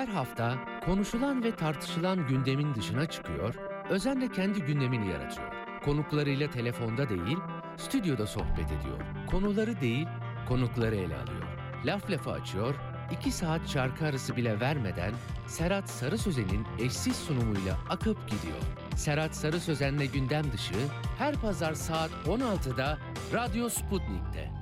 Her hafta konuşulan ve tartışılan gündemin dışına çıkıyor, özenle kendi gündemini yaratıyor. Konuklarıyla telefonda değil, stüdyoda sohbet ediyor. Konuları değil, konukları ele alıyor. Laf lafı açıyor, iki saat şarkı arası bile vermeden Serhat Sarı Sözen'in eşsiz sunumuyla akıp gidiyor. Serhat Sarı Sözen'le gündem dışı her pazar saat 16'da Radyo Sputnik'te.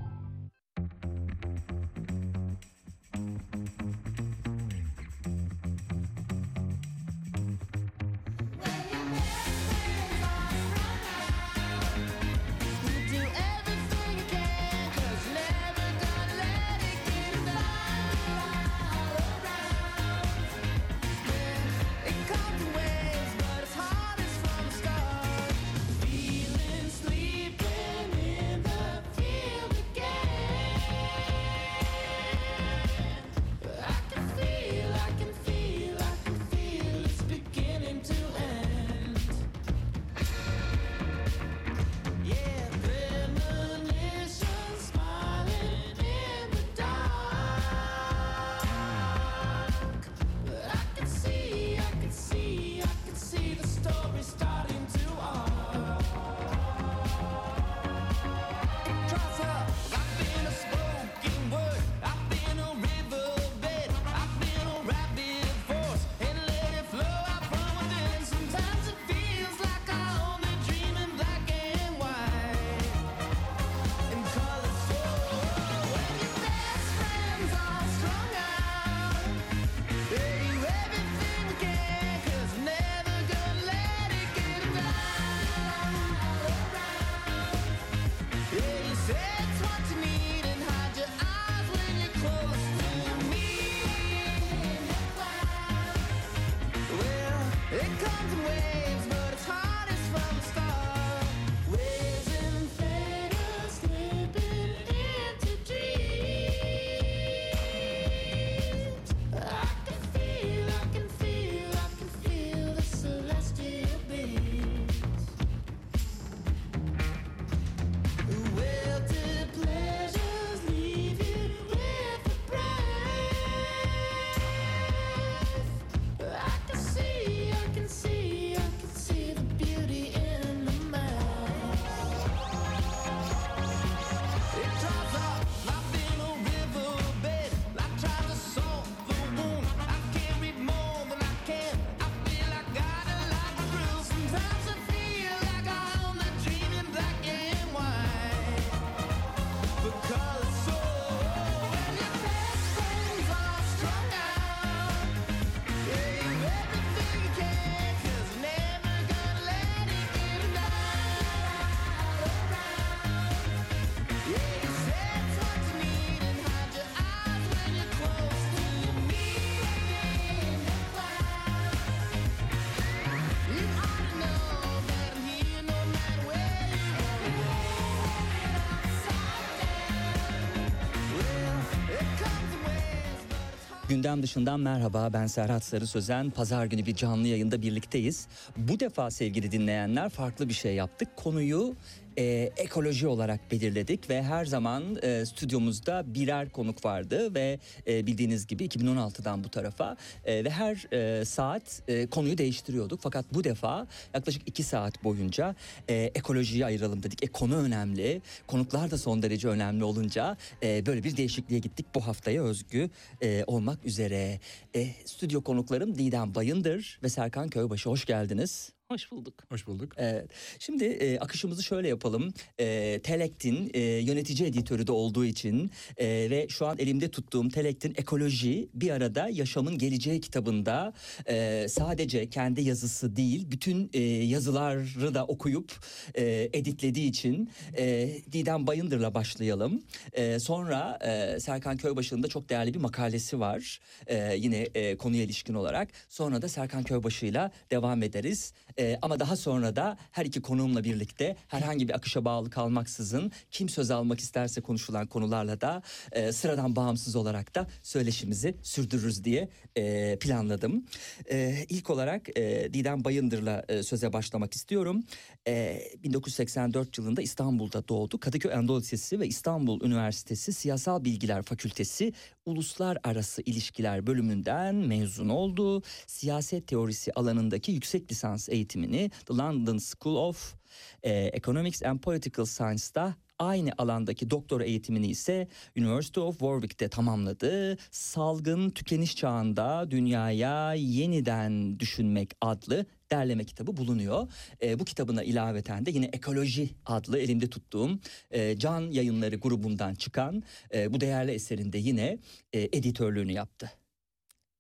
Gündem dışından merhaba ben Serhat Sarı Sözen. Pazar günü bir canlı yayında birlikteyiz. Bu defa sevgili dinleyenler farklı bir şey yaptık. Konuyu e, ekoloji olarak belirledik ve her zaman e, stüdyomuzda birer konuk vardı ve e, bildiğiniz gibi 2016'dan bu tarafa e, ve her e, saat e, konuyu değiştiriyorduk. Fakat bu defa yaklaşık iki saat boyunca e, ekolojiyi ayıralım dedik. E, konu önemli, konuklar da son derece önemli olunca e, böyle bir değişikliğe gittik. Bu haftaya özgü e, olmak üzere. E, stüdyo konuklarım Didem Bayındır ve Serkan Köybaşı hoş geldiniz. Hoş bulduk. Hoş bulduk. Evet. Şimdi e, akışımızı şöyle yapalım. E, Telekt'in e, yönetici editörü de olduğu için e, ve şu an elimde tuttuğum Telekt'in ekoloji bir arada yaşamın geleceği kitabında e, sadece kendi yazısı değil bütün e, yazıları da okuyup e, editlediği için e, Didem Bayındır'la başlayalım. E, sonra e, Serkan Köybaşı'nın da çok değerli bir makalesi var. E, yine e, konuya ilişkin olarak. Sonra da Serkan Köybaşı'yla devam ederiz. E, ama daha sonra da her iki konuğumla birlikte herhangi bir akışa bağlı kalmaksızın kim söz almak isterse konuşulan konularla da e, sıradan bağımsız olarak da söyleşimizi sürdürürüz diye e, planladım. E, ilk olarak e, Didem Bayındır'la e, söze başlamak istiyorum. E, 1984 yılında İstanbul'da doğdu. Kadıköy Anadolu Lisesi ve İstanbul Üniversitesi Siyasal Bilgiler Fakültesi uluslararası ilişkiler bölümünden mezun oldu. Siyaset teorisi alanındaki yüksek lisans eğitimini The London School of e, Economics and Political Science'da aynı alandaki doktora eğitimini ise University of Warwick'te tamamladı. Salgın tükeniş çağında dünyaya yeniden düşünmek adlı derleme kitabı bulunuyor. E, bu kitabına ilaveten de yine Ekoloji adlı elimde tuttuğum e, Can Yayınları grubundan çıkan e, bu değerli eserinde yine e, editörlüğünü yaptı.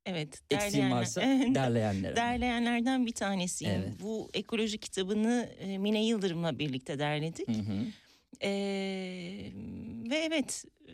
Evet. Eksiğim derleyenler- varsa derleyenlere. derleyenlerden bir tanesiyim. Evet. Bu ekoloji kitabını e, Mine Yıldırım'la birlikte derledik. Hı hı. Ee, ve evet e,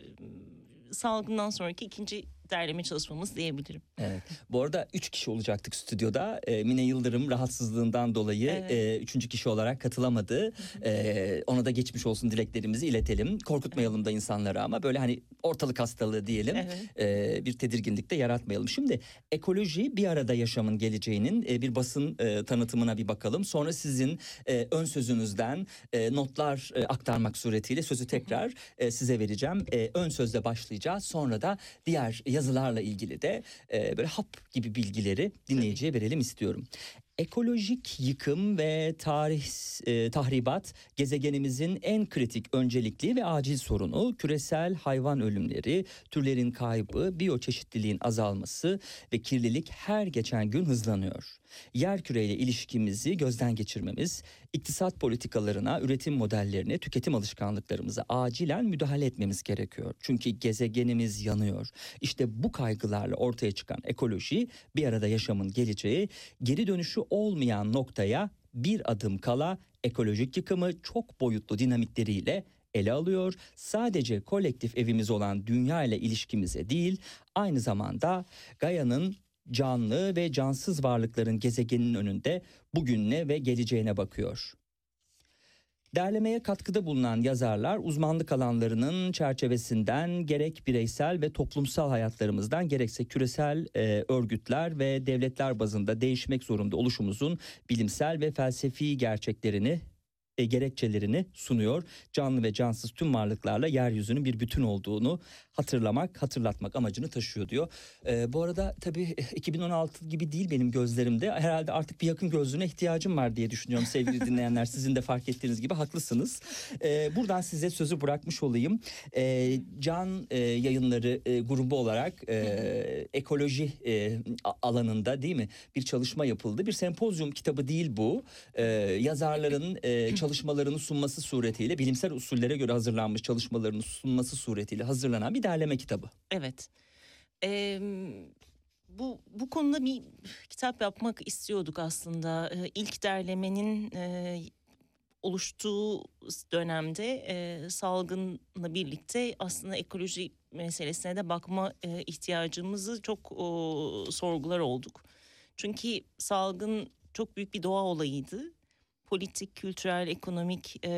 salgından sonraki ikinci derleme çalışmamız diyebilirim. Evet. Bu arada üç kişi olacaktık stüdyoda. Ee, Mine Yıldırım rahatsızlığından dolayı Evet. e, üçüncü kişi olarak katılamadı. Ee, ona da geçmiş olsun dileklerimizi iletelim. Korkutmayalım da insanları ama böyle hani ortalık hastalığı diyelim. Evet. Ee, bir tedirginlik de yaratmayalım. Şimdi ekoloji bir arada yaşamın geleceğinin e, bir basın e, tanıtımına bir bakalım. Sonra sizin e, ön sözünüzden e, notlar e, aktarmak suretiyle sözü tekrar e, size vereceğim. E, ön sözle başlayacağız. Sonra da diğer yazılarla ilgili de e, böyle hap gibi bilgileri dinleyiciye verelim istiyorum. Ekolojik yıkım ve tarih e, tahribat gezegenimizin en kritik öncelikli ve acil sorunu küresel hayvan ölümleri, türlerin kaybı, biyoçeşitliliğin azalması ve kirlilik her geçen gün hızlanıyor. Yer küreyle ilişkimizi gözden geçirmemiz, iktisat politikalarına, üretim modellerine, tüketim alışkanlıklarımıza acilen müdahale etmemiz gerekiyor. Çünkü gezegenimiz yanıyor. İşte bu kaygılarla ortaya çıkan ekoloji bir arada yaşamın geleceği, geri dönüşü olmayan noktaya bir adım kala ekolojik yıkımı çok boyutlu dinamikleriyle ele alıyor. Sadece kolektif evimiz olan dünya ile ilişkimize değil, aynı zamanda Gaia'nın canlı ve cansız varlıkların gezegenin önünde bugününe ve geleceğine bakıyor. Derlemeye katkıda bulunan yazarlar uzmanlık alanlarının çerçevesinden gerek bireysel ve toplumsal hayatlarımızdan gerekse küresel e, örgütler ve devletler bazında değişmek zorunda oluşumuzun bilimsel ve felsefi gerçeklerini e, gerekçelerini sunuyor. Canlı ve cansız tüm varlıklarla yeryüzünün bir bütün olduğunu hatırlamak, hatırlatmak amacını taşıyor diyor. E, bu arada tabii 2016 gibi değil benim gözlerimde. Herhalde artık bir yakın gözlüğüne ihtiyacım var diye düşünüyorum sevgili dinleyenler. Sizin de fark ettiğiniz gibi haklısınız. E, buradan size sözü bırakmış olayım. E, Can e, Yayınları e, grubu olarak e, ekoloji e, alanında değil mi bir çalışma yapıldı. Bir sempozyum kitabı değil bu. E, yazarların e, çalışmalarını sunması suretiyle bilimsel usullere göre hazırlanmış çalışmalarını sunması suretiyle hazırlanan bir derleme kitabı. Evet. Ee, bu bu konuda bir kitap yapmak istiyorduk aslında. Ee, ilk derlemenin e, oluştuğu dönemde e, salgınla birlikte aslında ekoloji meselesine de bakma e, ihtiyacımızı çok o, sorgular olduk. Çünkü salgın çok büyük bir doğa olayıydı. Politik, kültürel, ekonomik e,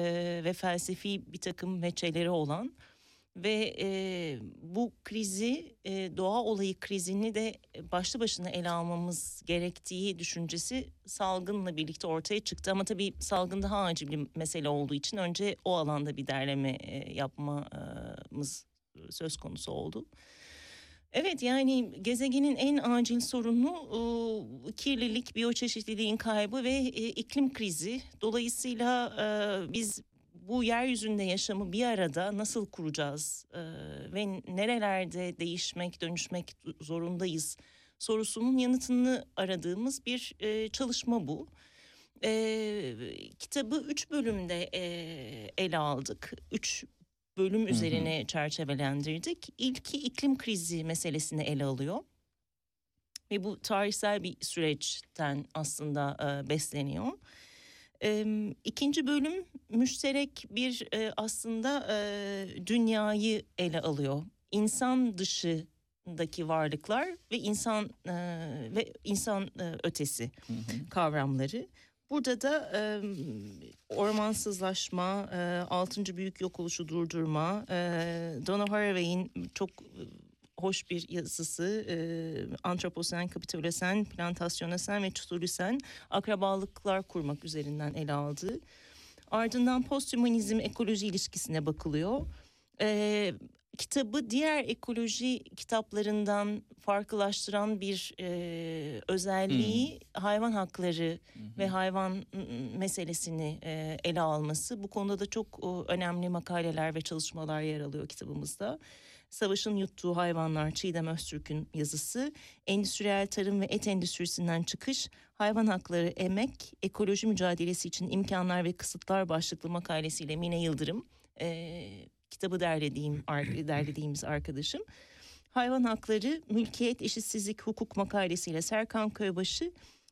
ve felsefi bir takım veçeleri olan ve e, bu krizi e, doğa olayı krizini de başlı başına ele almamız gerektiği düşüncesi salgınla birlikte ortaya çıktı ama tabii salgın daha acil bir mesele olduğu için önce o alanda bir derleme e, yapmamız söz konusu oldu. Evet yani gezegenin en acil sorunu e, kirlilik, biyoçeşitliliğin kaybı ve e, iklim krizi. Dolayısıyla e, biz bu yeryüzünde yaşamı bir arada nasıl kuracağız e, ve nerelerde değişmek, dönüşmek zorundayız sorusunun yanıtını aradığımız bir e, çalışma bu. E, kitabı üç bölümde e, ele aldık. Üç bölüm üzerine çerçevelendirdik. İlki iklim krizi meselesini ele alıyor. Ve bu tarihsel bir süreçten aslında e, besleniyor. E, ikinci bölüm müşterek bir e, aslında e, dünyayı ele alıyor. İnsan dışındaki varlıklar ve insan e, ve insan e, ötesi kavramları. Burada da e, ormansızlaşma, e, altıncı büyük yok oluşu durdurma, e, Donna Haraway'in çok hoş bir yazısı e, antroposen, kapitalosen, plantasyonosen ve çutulusen akrabalıklar kurmak üzerinden ele aldığı. Ardından posthumanizm ekoloji ilişkisine bakılıyor. E, kitabı diğer ekoloji kitaplarından farklılaştıran bir e, özelliği hayvan hakları ve hayvan m, meselesini e, ele alması. Bu konuda da çok o, önemli makaleler ve çalışmalar yer alıyor kitabımızda. Savaşın Yuttuğu Hayvanlar Çiğdem Öztürk'ün yazısı, endüstriyel tarım ve et endüstrisinden çıkış, hayvan hakları, emek, ekoloji mücadelesi için imkanlar ve kısıtlar başlıklı makalesiyle Mine Yıldırım, e, kitabı derlediğim, derlediğimiz arkadaşım. Hayvan hakları, mülkiyet, eşitsizlik, hukuk makalesiyle Serkan Köybaşı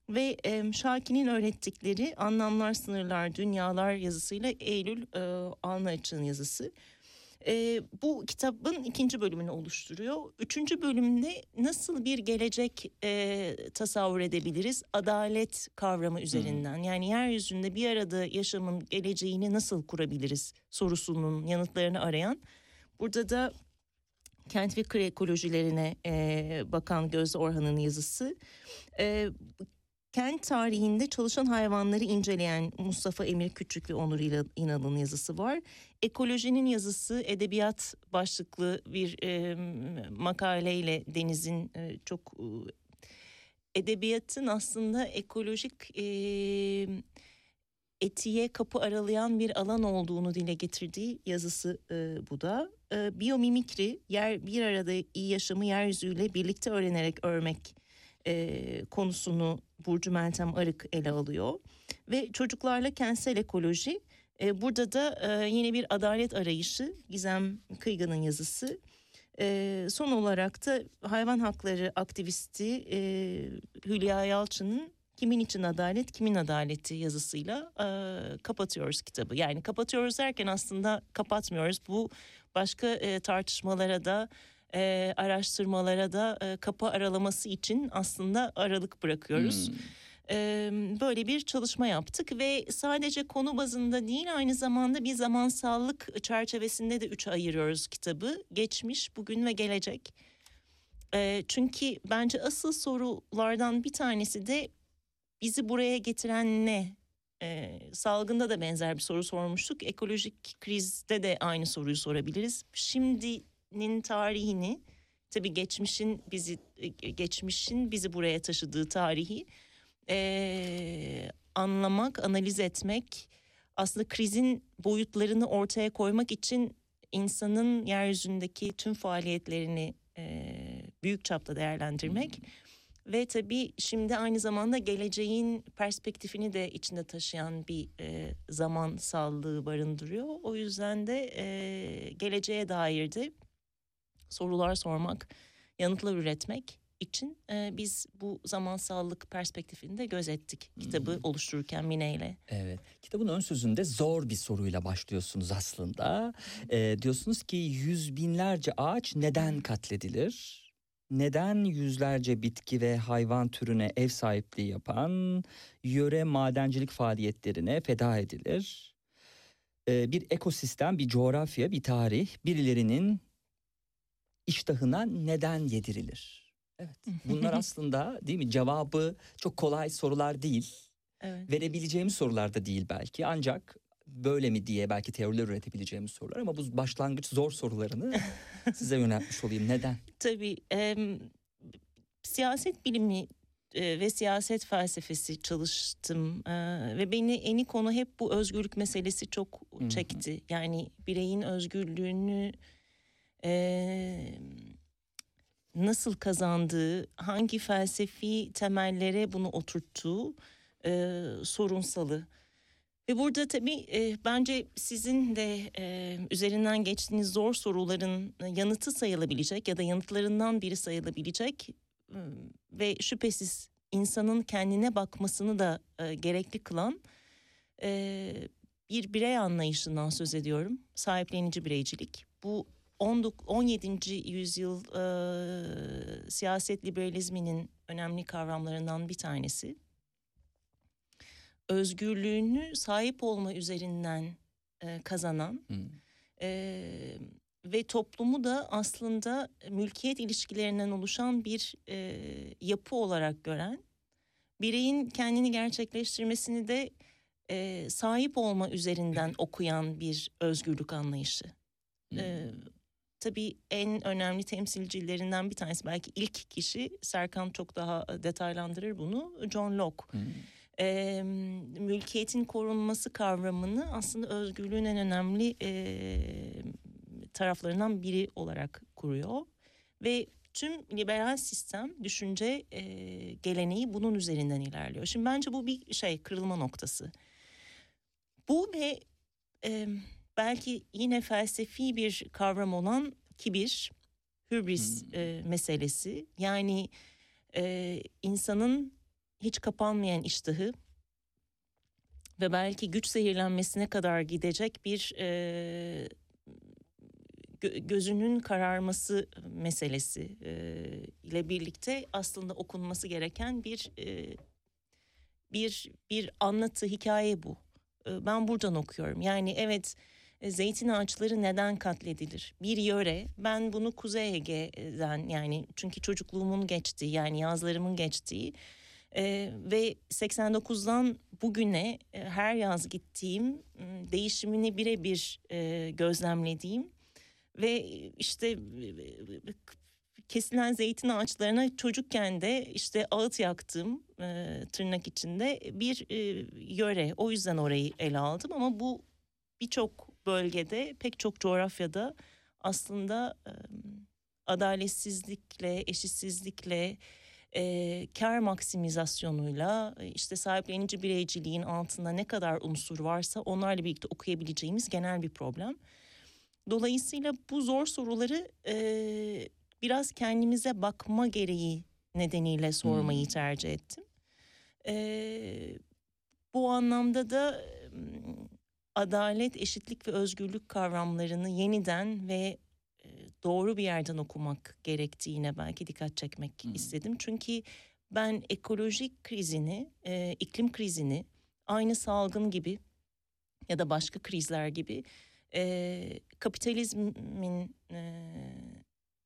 ve e, Şaki'nin öğrettikleri Anlamlar, Sınırlar, Dünyalar yazısıyla Eylül e, Alnaç'ın yazısı. E, bu kitabın ikinci bölümünü oluşturuyor. Üçüncü bölümde nasıl bir gelecek e, tasavvur edebiliriz? Adalet kavramı üzerinden. Yani yeryüzünde bir arada yaşamın geleceğini nasıl kurabiliriz sorusunun yanıtlarını arayan. Burada da kent ve kır ekolojilerine e, bakan Gözde Orhan'ın yazısı. E, kent tarihinde çalışan hayvanları inceleyen Mustafa Emir Küçük ve Onur İnal'ın yazısı var. Ekolojinin yazısı edebiyat başlıklı bir e, makaleyle Deniz'in e, çok e, edebiyatın aslında ekolojik e, etiğe kapı aralayan bir alan olduğunu dile getirdiği yazısı e, bu da. E, biyomimikri, yer bir arada iyi yaşamı yeryüzüyle birlikte öğrenerek örmek e, konusunu Burcu Meltem Arık ele alıyor. Ve çocuklarla kentsel ekoloji, e, burada da e, yine bir adalet arayışı, Gizem Kıygan'ın yazısı. E, son olarak da hayvan hakları aktivisti e, Hülya Yalçın'ın Kimin için adalet, kimin adaleti yazısıyla e, kapatıyoruz kitabı. Yani kapatıyoruz derken aslında kapatmıyoruz. Bu başka e, tartışmalara da e, araştırmalara da e, kapı aralaması için aslında aralık bırakıyoruz. Hmm. Böyle bir çalışma yaptık ve sadece konu bazında değil aynı zamanda bir zamansallık çerçevesinde de üçe ayırıyoruz kitabı. Geçmiş, bugün ve gelecek. Çünkü bence asıl sorulardan bir tanesi de bizi buraya getiren ne? Salgında da benzer bir soru sormuştuk. Ekolojik krizde de aynı soruyu sorabiliriz. Şimdinin tarihini, tabii geçmişin bizi e, geçmişin bizi buraya taşıdığı tarihi e, anlamak, analiz etmek, aslında krizin boyutlarını ortaya koymak için insanın yeryüzündeki tüm faaliyetlerini e, büyük çapta değerlendirmek. Ve tabii şimdi aynı zamanda geleceğin perspektifini de içinde taşıyan bir e, zaman sallığı barındırıyor. O yüzden de e, geleceğe dair de sorular sormak, yanıtlar üretmek için e, biz bu zamansallık perspektifini de gözettik kitabı oluştururken Mine ile. Evet. Kitabın ön sözünde zor bir soruyla başlıyorsunuz aslında. Ee, diyorsunuz ki yüz binlerce ağaç neden katledilir? Neden yüzlerce bitki ve hayvan türüne ev sahipliği yapan yöre madencilik faaliyetlerine feda edilir? Ee, bir ekosistem, bir coğrafya, bir tarih birilerinin iştahına neden yedirilir? Evet. Bunlar aslında değil mi cevabı çok kolay sorular değil Evet. verebileceğimiz sorular da değil belki ancak böyle mi diye belki teoriler üretebileceğimiz sorular ama bu başlangıç zor sorularını size yöneltmiş olayım. Neden? Tabii em, siyaset bilimi e, ve siyaset felsefesi çalıştım E, ve beni eni konu hep bu özgürlük meselesi çok çekti. Yani bireyin özgürlüğünü e, nasıl kazandığı, hangi felsefi temellere bunu oturttuğu e, sorunsalı. Ve burada tabii e, bence sizin de e, üzerinden geçtiğiniz zor soruların yanıtı sayılabilecek ya da yanıtlarından biri sayılabilecek e, ve şüphesiz insanın kendine bakmasını da e, gerekli kılan e, bir birey anlayışından söz ediyorum. Sahiplenici bireycilik. Bu 19 17. yüzyıl e, siyaset liberalizminin önemli kavramlarından bir tanesi özgürlüğünü sahip olma üzerinden e, kazanan Hmm. e, ve toplumu da aslında mülkiyet ilişkilerinden oluşan bir e, yapı olarak gören bireyin kendini gerçekleştirmesini de e, sahip olma üzerinden okuyan bir özgürlük anlayışı. Hmm. E, tabii en önemli temsilcilerinden bir tanesi belki ilk kişi Serkan çok daha detaylandırır bunu John Locke. Hmm. E, mülkiyetin korunması kavramını aslında özgürlüğün en önemli e, taraflarından biri olarak kuruyor ve tüm liberal sistem düşünce e, geleneği bunun üzerinden ilerliyor. Şimdi bence bu bir şey kırılma noktası. Bu ve e, belki yine felsefi bir kavram olan kibir, hübris Hmm. e, meselesi. Yani e, insanın hiç kapanmayan iştahı ve belki güç zehirlenmesine kadar gidecek bir e, gö- gözünün kararması meselesi e, ile birlikte aslında okunması gereken bir e, bir bir anlatı hikaye bu. E, ben buradan okuyorum. Yani evet zeytin ağaçları neden katledilir? Bir yöre ben bunu Kuzey Ege'den yani çünkü çocukluğumun geçtiği yani yazlarımın geçtiği e, ve 89'dan bugüne e, her yaz gittiğim değişimini birebir e, gözlemlediğim ve işte e, kesilen zeytin ağaçlarına çocukken de işte ağıt yaktığım e, tırnak içinde bir e, yöre. O yüzden orayı ele aldım ama bu birçok bölgede pek çok coğrafyada aslında e, adaletsizlikle, eşitsizlikle, e, kar maksimizasyonuyla işte sahiplenici bireyciliğin altında ne kadar unsur varsa onlarla birlikte okuyabileceğimiz genel bir problem. Dolayısıyla bu zor soruları e, biraz kendimize bakma gereği nedeniyle sormayı Hmm. tercih ettim. E, bu anlamda da adalet, eşitlik ve özgürlük kavramlarını yeniden ve e, doğru bir yerden okumak gerektiğine belki dikkat çekmek Hmm. istedim. Çünkü ben ekolojik krizini, e, iklim krizini aynı salgın gibi ya da başka krizler gibi e, kapitalizmin e,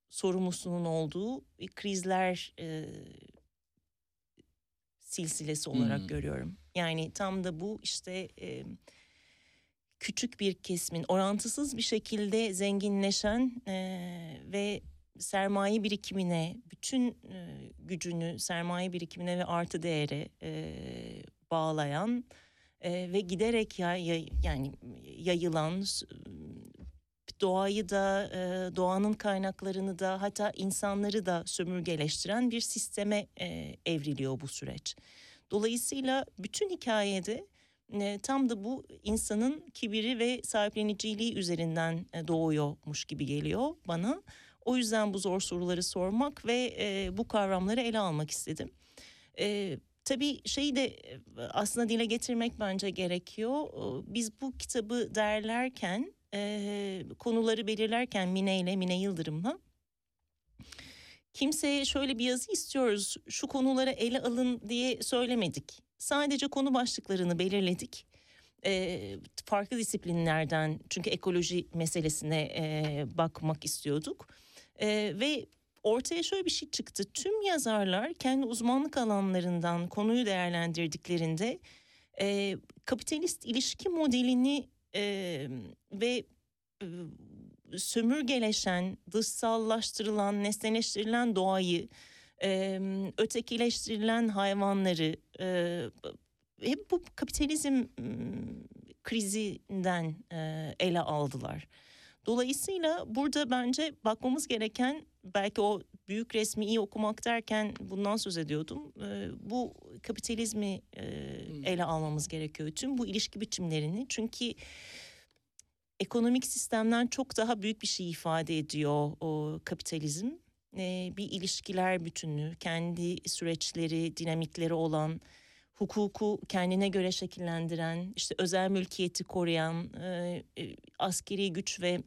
sorumlusunun olduğu krizler e, silsilesi olarak Hmm. görüyorum. Yani tam da bu işte e, küçük bir kesimin orantısız bir şekilde zenginleşen e, ve sermaye birikimine bütün e, gücünü sermaye birikimine ve artı değere e, bağlayan e, ve giderek ya, ya- yani yayılan doğayı da e, doğanın kaynaklarını da hatta insanları da sömürgeleştiren bir sisteme e, evriliyor bu süreç. Dolayısıyla bütün hikayede e, tam da bu insanın kibiri ve sahipleniciliği üzerinden e, doğuyormuş gibi geliyor bana. O yüzden bu zor soruları sormak ve e, bu kavramları ele almak istedim. E, tabii şeyi de e, aslında dile getirmek bence gerekiyor. Biz bu kitabı derlerken, konuları belirlerken Mine ile Mine Yıldırım'la kimseye şöyle bir yazı istiyoruz, şu konuları ele alın diye söylemedik. Sadece konu başlıklarını belirledik. E, farklı disiplinlerden çünkü ekoloji meselesine e, bakmak istiyorduk. E, ve ortaya şöyle bir şey çıktı. Tüm yazarlar kendi uzmanlık alanlarından konuyu değerlendirdiklerinde e, kapitalist ilişki modelini e, ve e, sömürgeleşen, dışsallaştırılan, nesneleştirilen doğayı, e, ötekileştirilen hayvanları e, hep bu kapitalizm krizinden e, ele aldılar. Dolayısıyla burada bence bakmamız gereken belki o büyük resmi iyi okumak derken bundan söz ediyordum. E, bu kapitalizmi e, Hmm. ele almamız gerekiyor. Tüm bu ilişki biçimlerini çünkü ekonomik sistemden çok daha büyük bir şey ifade ediyor o kapitalizm. E, bir ilişkiler bütünü, kendi süreçleri, dinamikleri olan, hukuku kendine göre şekillendiren, işte özel mülkiyeti koruyan, askeri güç ve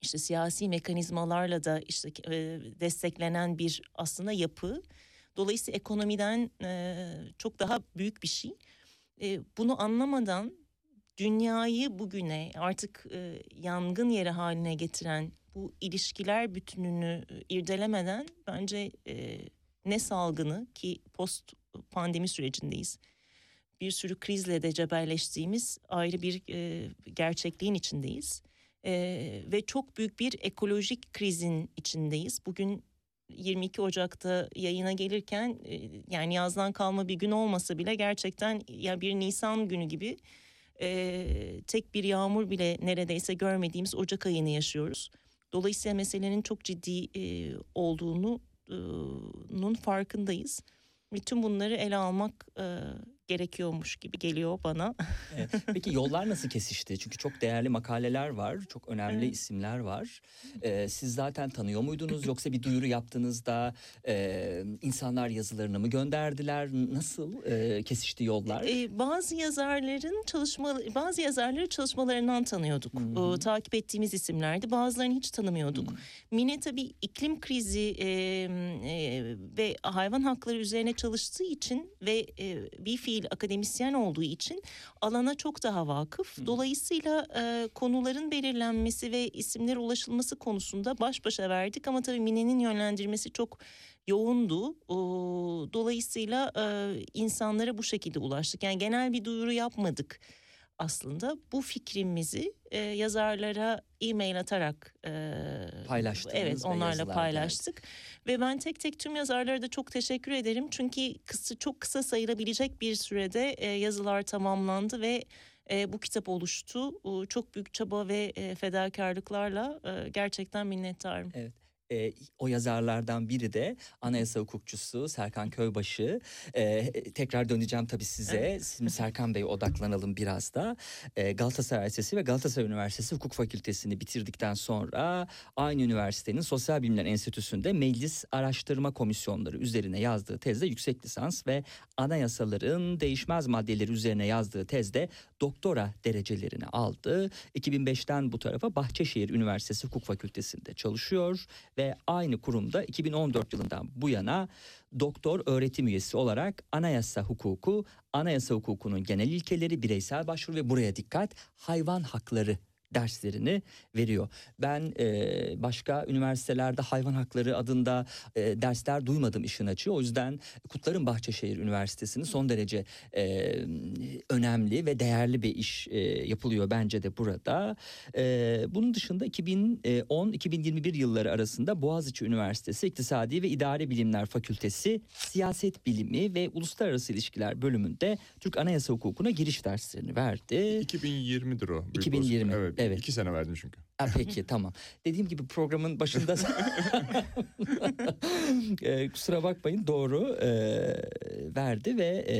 işte siyasi mekanizmalarla da işte desteklenen bir aslında yapı. Dolayısıyla ekonomiden çok daha büyük bir şey. Bunu anlamadan dünyayı bugüne artık yangın yeri haline getiren bu ilişkiler bütününü e, irdelemeden bence e, ne salgını ki post pandemi sürecindeyiz. Bir sürü krizle de cebelleştiğimiz ayrı bir e, gerçekliğin içindeyiz. Ee, ve çok büyük bir ekolojik krizin içindeyiz. Bugün 22 Ocak'ta yayına gelirken e, yani yazdan kalma bir gün olmasa bile gerçekten ya bir Nisan günü gibi e, tek bir yağmur bile neredeyse görmediğimiz Ocak ayını yaşıyoruz. Dolayısıyla meselenin çok ciddi e, olduğunu e, farkındayız. Tüm bunları ele almak e, gerekiyormuş gibi geliyor bana. Evet. Peki yollar nasıl kesişti? Çünkü çok değerli makaleler var, çok önemli Evet. isimler var. Ee, siz zaten tanıyor muydunuz yoksa bir duyuru yaptığınızda e, insanlar yazılarını mı gönderdiler? Nasıl e, kesişti yollar? Ee, bazı yazarların çalışma bazı yazarları çalışmalarından tanıyorduk. Ee, takip ettiğimiz isimlerdi. Bazılarını hiç tanımıyorduk. Hı. Mine tabii iklim krizi e, e, ve hayvan hakları üzerine çalıştığı için ve e, bir fiil akademisyen olduğu için alana çok daha vakıf. Dolayısıyla e, konuların belirlenmesi ve isimlere ulaşılması konusunda baş başa verdik ama tabii Mine'nin yönlendirmesi çok yoğundu. Dolayısıyla e, insanlara bu şekilde ulaştık. Yani genel bir duyuru yapmadık aslında. Bu fikrimizi e, yazarlara e-mail atarak e, Paylaştınız Evet ve onlarla paylaştık. Ve ben tek tek tüm yazarlara da çok teşekkür ederim. Çünkü kısa, çok kısa sayılabilecek bir sürede e, yazılar tamamlandı ve e, bu kitap oluştu. E, çok büyük çaba ve e, fedakarlıklarla e, gerçekten minnettarım. E, o yazarlardan biri de anayasa hukukçusu Serkan Köybaşı. E, tekrar döneceğim tabii size. Şimdi Serkan Bey'e odaklanalım biraz da. E, Galatasaray Lisesi ve Galatasaray Üniversitesi Hukuk Fakültesini bitirdikten sonra aynı üniversitenin Sosyal Bilimler Enstitüsü'nde meclis araştırma komisyonları üzerine yazdığı tezde yüksek lisans ve anayasaların değişmez maddeleri üzerine yazdığı tezde doktora derecelerini aldı. 2005'ten bu tarafa Bahçeşehir Üniversitesi Hukuk Fakültesi'nde çalışıyor ve aynı kurumda 2014 yılından bu yana doktor öğretim üyesi olarak anayasa hukuku, anayasa hukukunun genel ilkeleri, bireysel başvuru ve buraya dikkat hayvan hakları derslerini veriyor. Ben e, başka üniversitelerde hayvan hakları adında e, dersler duymadım işin açığı. O yüzden kutlarım Bahçeşehir Üniversitesi'nin son derece e, önemli ve değerli bir iş e, yapılıyor bence de burada. E, bunun dışında 2010-2021 yılları arasında Boğaziçi Üniversitesi İktisadi ve İdari Bilimler Fakültesi Siyaset Bilimi ve Uluslararası İlişkiler bölümünde Türk Anayasa Hukukuna giriş derslerini verdi. 2020'dir o. büyük 2020, olsun. Evet, evet. İki sene verdim çünkü. Ha, peki tamam. Dediğim gibi programın başında e, kusura bakmayın doğru e, verdi ve e,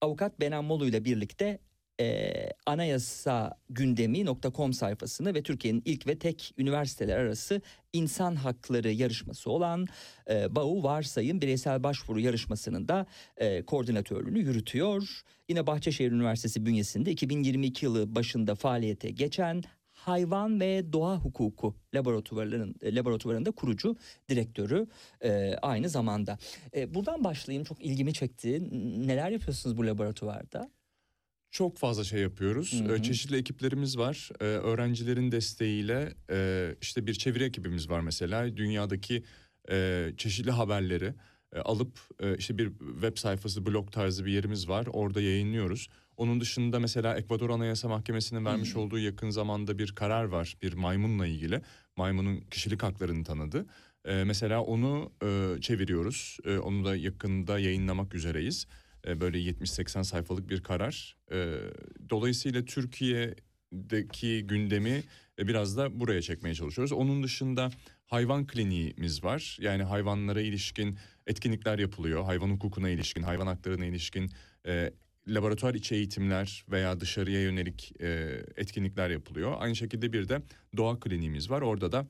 avukat Benan Molu ile birlikte e, anayasa gündemi.com sayfasını ve Türkiye'nin ilk ve tek üniversiteler arası insan hakları yarışması olan e, BAU Varsayım Bireysel Başvuru yarışmasının da e, koordinatörlüğünü yürütüyor. Yine Bahçeşehir Üniversitesi bünyesinde 2022 yılı başında faaliyete geçen hayvan ve doğa hukuku laboratuvarların e, laboratuvarında kurucu direktörü e, aynı zamanda. E, buradan başlayayım çok ilgimi çekti. Neler yapıyorsunuz bu laboratuvarda? Çok fazla şey yapıyoruz. Hı hı. Ee, Çeşitli ekiplerimiz var. Ee, Öğrencilerin desteğiyle e, işte bir çeviri ekibimiz var mesela. Dünyadaki e, çeşitli haberleri e, alıp e, işte bir web sayfası, blog tarzı bir yerimiz var. Orada yayınlıyoruz. Onun dışında mesela Ekvador Anayasa Mahkemesi'nin vermiş Hı. olduğu yakın zamanda bir karar var. Bir maymunla ilgili. Maymunun kişilik haklarını tanıdı. E, mesela onu e, çeviriyoruz. E, onu da yakında yayınlamak üzereyiz. E, böyle 70-80 sayfalık bir karar. E, dolayısıyla Türkiye'deki gündemi e, biraz da buraya çekmeye çalışıyoruz. Onun dışında hayvan kliniğimiz var. Yani hayvanlara ilişkin etkinlikler yapılıyor. Hayvan hukukuna ilişkin, hayvan haklarına ilişkin laboratuvar içi eğitimler veya dışarıya yönelik etkinlikler yapılıyor. Aynı şekilde bir de doğa kliniğimiz var. Orada da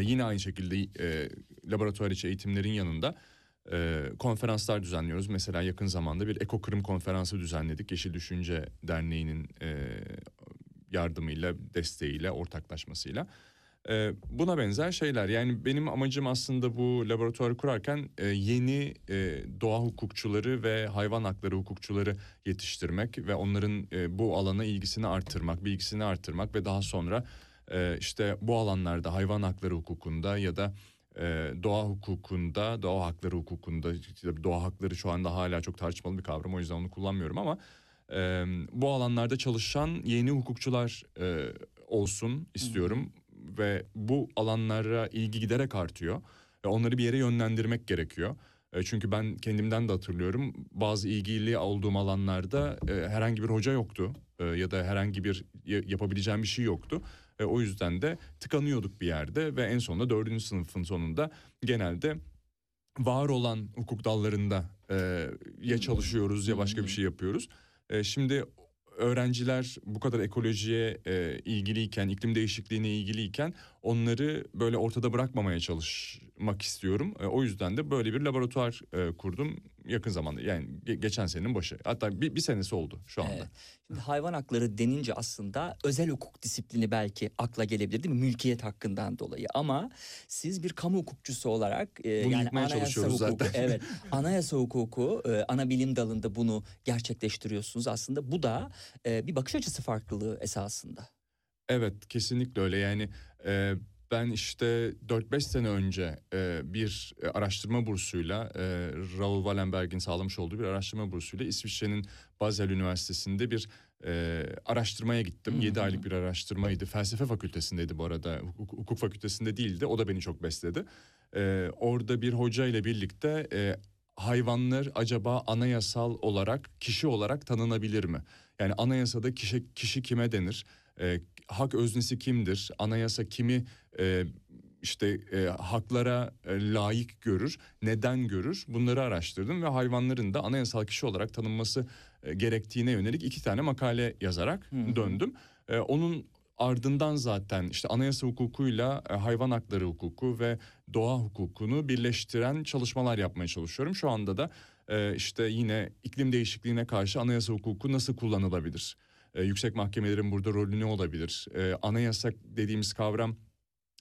yine aynı şekilde laboratuvar içi eğitimlerin yanında e, konferanslar düzenliyoruz. Mesela yakın zamanda bir ekokırım konferansı düzenledik. Yeşil Düşünce Derneği'nin e, yardımıyla, desteğiyle, ortaklaşmasıyla. E, buna benzer şeyler. Yani benim amacım aslında bu laboratuvarı kurarken e, yeni e, doğa hukukçuları ve hayvan hakları hukukçuları yetiştirmek ve onların e, bu alana ilgisini arttırmak, bilgisini arttırmak ve daha sonra e, işte bu alanlarda hayvan hakları hukukunda ya da e, doğa hukukunda, doğa hakları hukukunda, işte doğa hakları şu anda hala çok tartışmalı bir kavram o yüzden onu kullanmıyorum ama e, bu alanlarda çalışan yeni hukukçular e, olsun istiyorum ve bu alanlara ilgi giderek artıyor ve onları bir yere yönlendirmek gerekiyor. E, Çünkü ben kendimden de hatırlıyorum bazı ilgili olduğum alanlarda e, herhangi bir hoca yoktu E, ya da herhangi bir ya- yapabileceğim bir şey yoktu. E, o yüzden de tıkanıyorduk bir yerde ve en sonunda dördüncü sınıfın sonunda genelde var olan hukuk dallarında e, ya çalışıyoruz ya başka bir şey yapıyoruz. E, şimdi öğrenciler bu kadar ekolojiye e, ilgiliyken, iklim değişikliğine ilgiliyken onları böyle ortada bırakmamaya çalışmak istiyorum. E, o yüzden de böyle bir laboratuvar e, kurdum yakın zamanda. Yani ge- geçen senenin başı. Hatta bir, bir senesi oldu şu anda. Evet. Şimdi hayvan hakları denince aslında özel hukuk disiplini belki akla gelebilir değil mi? Mülkiyet hakkından dolayı ama siz bir kamu hukukçusu olarak e, Bunu yani anayasa çalışıyoruz hukuku, zaten. evet anayasa hukuku e, ana bilim dalında bunu gerçekleştiriyorsunuz aslında bu da e, bir bakış açısı farklılığı esasında. Evet kesinlikle öyle yani e, ben işte 4-5 sene önce e, bir e, araştırma bursuyla e, Raoul Wallenberg'in sağlamış olduğu bir araştırma bursuyla İsviçre'nin Basel Üniversitesi'nde bir e, araştırmaya gittim. 7 aylık bir araştırmaydı. Felsefe fakültesindeydi bu arada. Hukuk, hukuk fakültesinde değildi. O da beni çok besledi. E, orada bir hoca ile birlikte e, hayvanlar acaba anayasal olarak kişi olarak tanınabilir mi? Yani anayasada kişi kişi kime denir? E, hak öznesi kimdir? Anayasa kimi e, işte e, haklara e, layık görür? Neden görür? Bunları araştırdım ve hayvanların da anayasal kişi olarak tanınması e, gerektiğine yönelik iki tane makale yazarak hı. döndüm. E, onun ardından zaten işte anayasa hukukuyla e, hayvan hakları hukuku ve doğa hukukunu birleştiren çalışmalar yapmaya çalışıyorum. Şu anda da e, işte yine iklim değişikliğine karşı anayasa hukuku nasıl kullanılabilir? E, yüksek mahkemelerin burada rolü ne olabilir? E, anayasa dediğimiz kavram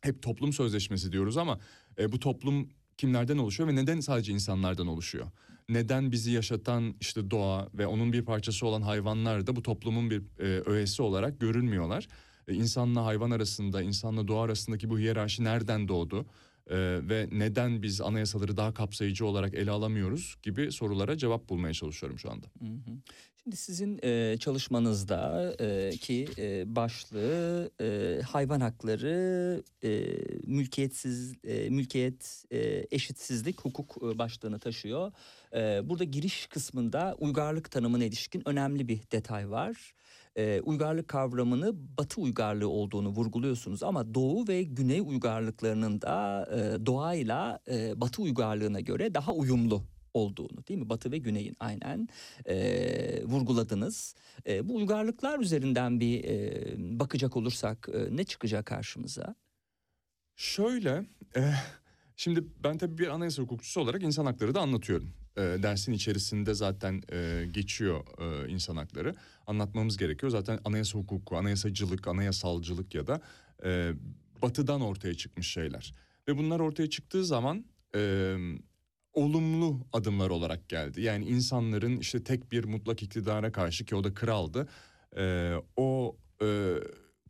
hep toplum sözleşmesi diyoruz ama e, bu toplum kimlerden oluşuyor ve neden sadece insanlardan oluşuyor? Neden bizi yaşatan işte doğa ve onun bir parçası olan hayvanlar da bu toplumun bir e, öğesi olarak görünmüyorlar? E, insanla hayvan arasında, insanla doğa arasındaki bu hiyerarşi nereden doğdu? E, ve neden biz anayasaları daha kapsayıcı olarak ele alamıyoruz gibi sorulara cevap bulmaya çalışıyorum şu anda. Şimdi sizin e, çalışmanızda e, ki e, başlığı e, hayvan hakları, e, mülkiyetsiz e, mülkiyet, e, eşitsizlik, hukuk e, başlığını taşıyor. E, burada giriş kısmında uygarlık tanımına ilişkin önemli bir detay var. E, uygarlık kavramını Batı uygarlığı olduğunu vurguluyorsunuz ama Doğu ve Güney uygarlıklarının da e, doğayla e, Batı uygarlığına göre daha uyumlu olduğunu değil mi? Batı ve Güney'in aynen e, vurguladınız. E, bu uygarlıklar üzerinden bir e, bakacak olursak e, ne çıkacak karşımıza? Şöyle, e, şimdi ben tabii bir anayasa hukukçusu olarak insan hakları da anlatıyorum. E, dersin içerisinde zaten e, geçiyor e, insan hakları. Anlatmamız gerekiyor. Zaten anayasa hukuku, anayasacılık, anayasalcılık ya da e, batıdan ortaya çıkmış şeyler. Ve bunlar ortaya çıktığı zaman e, olumlu adımlar olarak geldi. Yani insanların işte tek bir mutlak iktidara karşı ki o da kraldı. e, o e,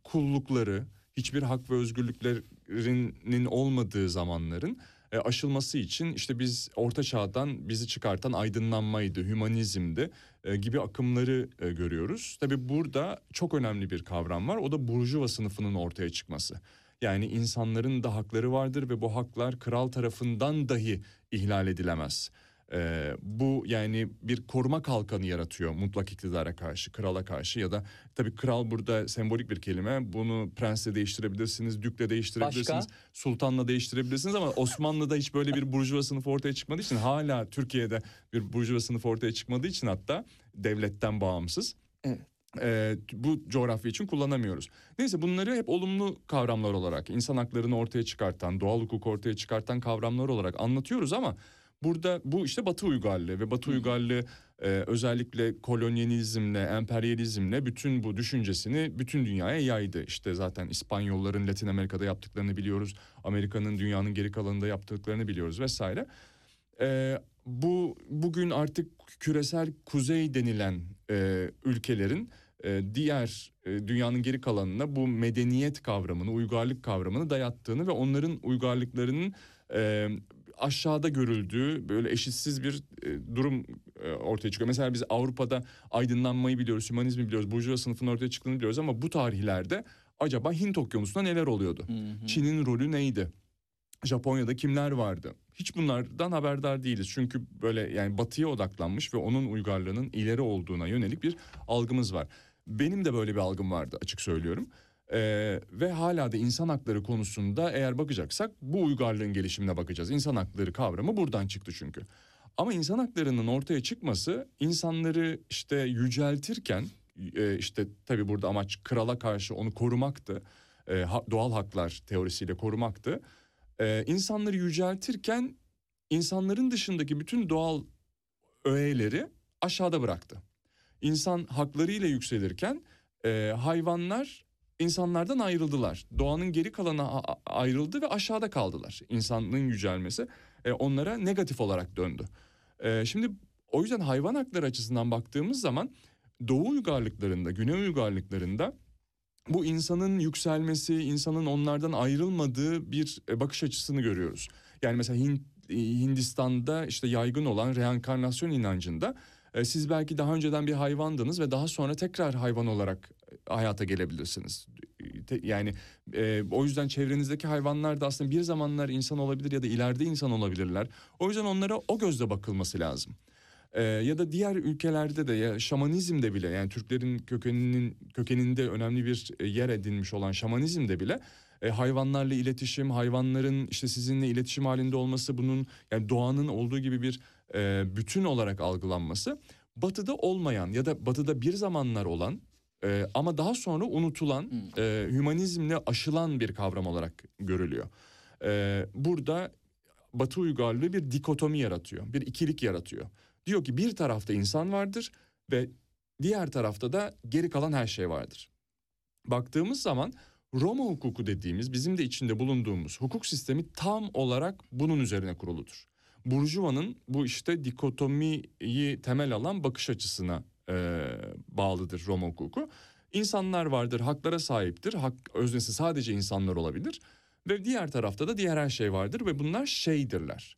kullukları, hiçbir hak ve özgürlüklerinin olmadığı zamanların e, aşılması için işte biz orta çağdan bizi çıkartan aydınlanmaydı, hümanizmdi e, gibi akımları e, görüyoruz. Tabii burada çok önemli bir kavram var. O da burjuva sınıfının ortaya çıkması. Yani insanların da hakları vardır ve bu haklar kral tarafından dahi ihlal edilemez. Ee, bu yani bir koruma kalkanı yaratıyor mutlak iktidara karşı, krala karşı ya da tabii kral burada sembolik bir kelime. Bunu prensle değiştirebilirsiniz, dükle değiştirebilirsiniz, Başka? sultanla değiştirebilirsiniz ama Osmanlı'da hiç böyle bir burjuva sınıfı ortaya çıkmadığı için hala Türkiye'de bir burjuva sınıfı ortaya çıkmadığı için hatta devletten bağımsız. Evet. Ee, bu coğrafya için kullanamıyoruz. Neyse bunları hep olumlu kavramlar olarak insan haklarını ortaya çıkartan, doğal hukuk ortaya çıkartan kavramlar olarak anlatıyoruz ama burada bu işte Batı uygarlığı ve Batı uygarlığı e, özellikle kolonyalizmle, emperyalizmle bütün bu düşüncesini bütün dünyaya yaydı. İşte zaten İspanyolların Latin Amerika'da yaptıklarını biliyoruz. Amerika'nın dünyanın geri kalanında yaptıklarını biliyoruz vesaire. E, bu bugün artık küresel kuzey denilen e, ülkelerin e, diğer e, dünyanın geri kalanına bu medeniyet kavramını, uygarlık kavramını dayattığını ve onların uygarlıklarının e, aşağıda görüldüğü böyle eşitsiz bir e, durum e, ortaya çıkıyor. Mesela biz Avrupa'da aydınlanmayı biliyoruz, hümanizmi biliyoruz, burjuva sınıfının ortaya çıktığını biliyoruz ama bu tarihlerde acaba Hint okyanusunda neler oluyordu? Çin'in rolü neydi? Japonya'da kimler vardı? Hiç bunlardan haberdar değiliz. Çünkü böyle yani batıya odaklanmış ve onun uygarlığının ileri olduğuna yönelik bir algımız var. Benim de böyle bir algım vardı açık söylüyorum. Ee, ve hala da insan hakları konusunda eğer bakacaksak bu uygarlığın gelişimine bakacağız. İnsan hakları kavramı buradan çıktı çünkü. Ama insan haklarının ortaya çıkması insanları işte yüceltirken e, işte tabii burada amaç krala karşı onu korumaktı. E, doğal haklar teorisiyle korumaktı. E, insanları yüceltirken insanların dışındaki bütün doğal öğeleri aşağıda bıraktı. İnsan haklarıyla yükselirken e, hayvanlar insanlardan ayrıldılar. Doğanın geri kalanı ayrıldı ve aşağıda kaldılar. İnsanlığın yücelmesi e, onlara negatif olarak döndü. E, şimdi o yüzden hayvan hakları açısından baktığımız zaman Doğu uygarlıklarında, Güney uygarlıklarında bu insanın yükselmesi, insanın onlardan ayrılmadığı bir e, bakış açısını görüyoruz. Yani mesela Hint, e, Hindistan'da işte yaygın olan reenkarnasyon inancında e, siz belki daha önceden bir hayvandınız ve daha sonra tekrar hayvan olarak hayata gelebilirsiniz. Yani e, o yüzden çevrenizdeki hayvanlar da aslında bir zamanlar insan olabilir ya da ileride insan olabilirler. O yüzden onlara o gözle bakılması lazım. Ee, ya da diğer ülkelerde de ya şamanizmde bile yani Türklerin kökeninin kökeninde önemli bir e, yer edinmiş olan şamanizmde bile e, hayvanlarla iletişim, hayvanların işte sizinle iletişim halinde olması bunun yani doğanın olduğu gibi bir e, bütün olarak algılanması batıda olmayan ya da batıda bir zamanlar olan e, ama daha sonra unutulan e, hümanizmle aşılan bir kavram olarak görülüyor. E, burada Batı uygarlığı bir dikotomi yaratıyor, bir ikilik yaratıyor. Diyor ki bir tarafta insan vardır ve diğer tarafta da geri kalan her şey vardır. Baktığımız zaman Roma hukuku dediğimiz bizim de içinde bulunduğumuz hukuk sistemi tam olarak bunun üzerine kuruludur. Burjuva'nın bu işte dikotomiyi temel alan bakış açısına e, bağlıdır Roma hukuku. İnsanlar vardır, haklara sahiptir. Hak öznesi sadece insanlar olabilir. Ve diğer tarafta da diğer her şey vardır ve bunlar şeydirler.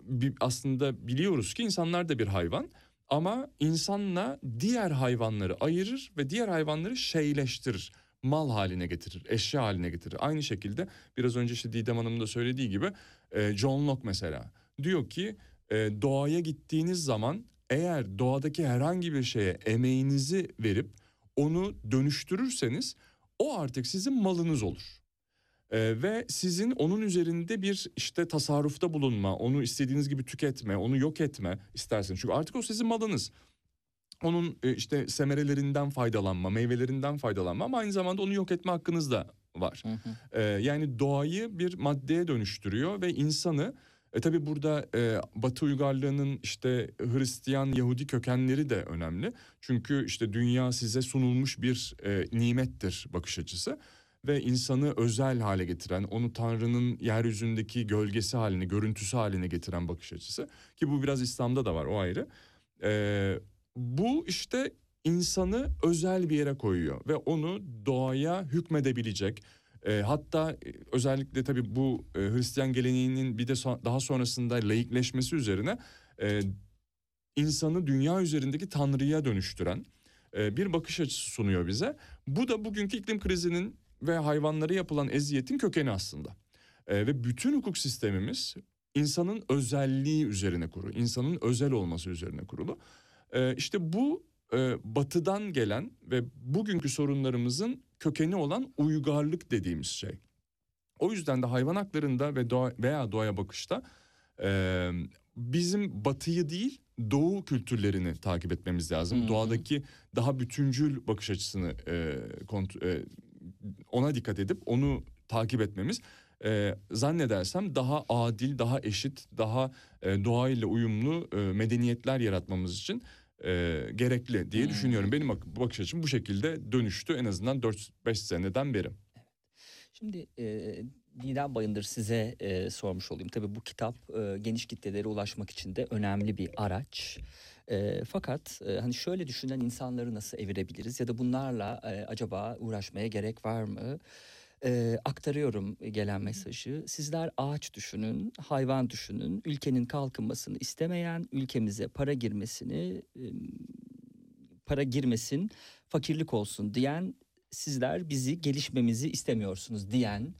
Bi- aslında biliyoruz ki insanlar da bir hayvan ama insanla diğer hayvanları ayırır ve diğer hayvanları şeyleştirir. Mal haline getirir, eşya haline getirir. Aynı şekilde biraz önce işte Didem Hanım'ın da söylediği gibi e, John Locke mesela diyor ki e, doğaya gittiğiniz zaman eğer doğadaki herhangi bir şeye emeğinizi verip onu dönüştürürseniz o artık sizin malınız olur. Ee, ve sizin onun üzerinde bir işte tasarrufta bulunma, onu istediğiniz gibi tüketme, onu yok etme isterseniz. Çünkü artık o sizin malınız. Onun e, işte semerelerinden faydalanma, meyvelerinden faydalanma ama aynı zamanda onu yok etme hakkınız da var. Ee, yani doğayı bir maddeye dönüştürüyor ve insanı e tabi burada e, Batı uygarlığının işte Hristiyan Yahudi kökenleri de önemli. Çünkü işte dünya size sunulmuş bir e, nimettir bakış açısı ve insanı özel hale getiren, onu Tanrı'nın yeryüzündeki gölgesi haline, görüntüsü haline getiren bakış açısı. Ki bu biraz İslam'da da var o ayrı. Ee, bu işte insanı özel bir yere koyuyor ve onu doğaya hükmedebilecek. e, hatta e, özellikle tabii bu e, Hristiyan geleneğinin bir de son- daha sonrasında laikleşmesi üzerine e, insanı dünya üzerindeki tanrıya dönüştüren e, bir bakış açısı sunuyor bize. Bu da bugünkü iklim krizinin ve hayvanlara yapılan eziyetin kökeni aslında. E, ve bütün hukuk sistemimiz insanın özelliği üzerine kurulu, insanın özel olması üzerine kurulu. E, işte bu e, batıdan gelen ve bugünkü sorunlarımızın kökeni olan uygarlık dediğimiz şey. O yüzden de hayvan haklarında ve doğa, veya doğaya bakışta e, bizim batıyı değil doğu kültürlerini takip etmemiz lazım. Hı. Doğadaki daha bütüncül bakış açısını e, kont- e, ona dikkat edip onu takip etmemiz e, zannedersem daha adil, daha eşit, daha e, doğayla uyumlu e, medeniyetler yaratmamız için e, gerekli diye Hmm. düşünüyorum. Benim bak- bakış açım bu şekilde dönüştü en azından 4-5 seneden beri. Şimdi e, Didem Bayındır size e, sormuş olayım. Tabii bu kitap e, geniş kitlelere ulaşmak için de önemli bir araç. E, fakat e, hani şöyle düşünen insanları nasıl evirebiliriz ya da bunlarla e, acaba uğraşmaya gerek var mı? Ee, aktarıyorum gelen mesajı. Sizler ağaç düşünün, hayvan düşünün. Ülkenin kalkınmasını istemeyen, ülkemize para girmesini, e, para girmesin, fakirlik olsun diyen sizler bizi gelişmemizi istemiyorsunuz diyen.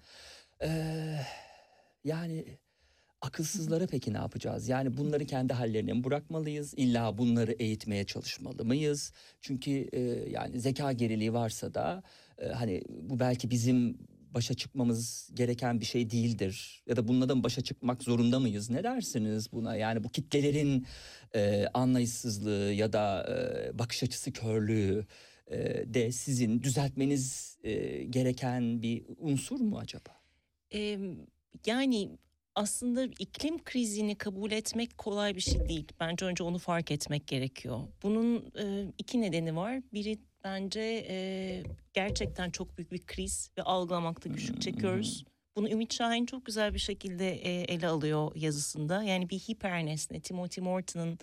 Ee, yani akılsızlara peki ne yapacağız? Yani bunları kendi hallerine mi bırakmalıyız? İlla bunları eğitmeye çalışmalı mıyız? Çünkü e, yani zeka geriliği varsa da e, hani bu belki bizim başa çıkmamız gereken bir şey değildir. Ya da bununla başa çıkmak zorunda mıyız? Ne dersiniz buna? Yani bu kitlelerin e, anlayışsızlığı ya da e, bakış açısı körlüğü e, de sizin düzeltmeniz e, gereken bir unsur mu acaba? Yani aslında iklim krizini kabul etmek kolay bir şey değil. Bence önce onu fark etmek gerekiyor. Bunun e, iki nedeni var. Biri bence e, gerçekten çok büyük bir kriz ve algılamakta güçlük çekiyoruz. Bunu Ümit Şahin çok güzel bir şekilde e, ele alıyor yazısında. Yani bir hiper nesne, Timothy Morton'ın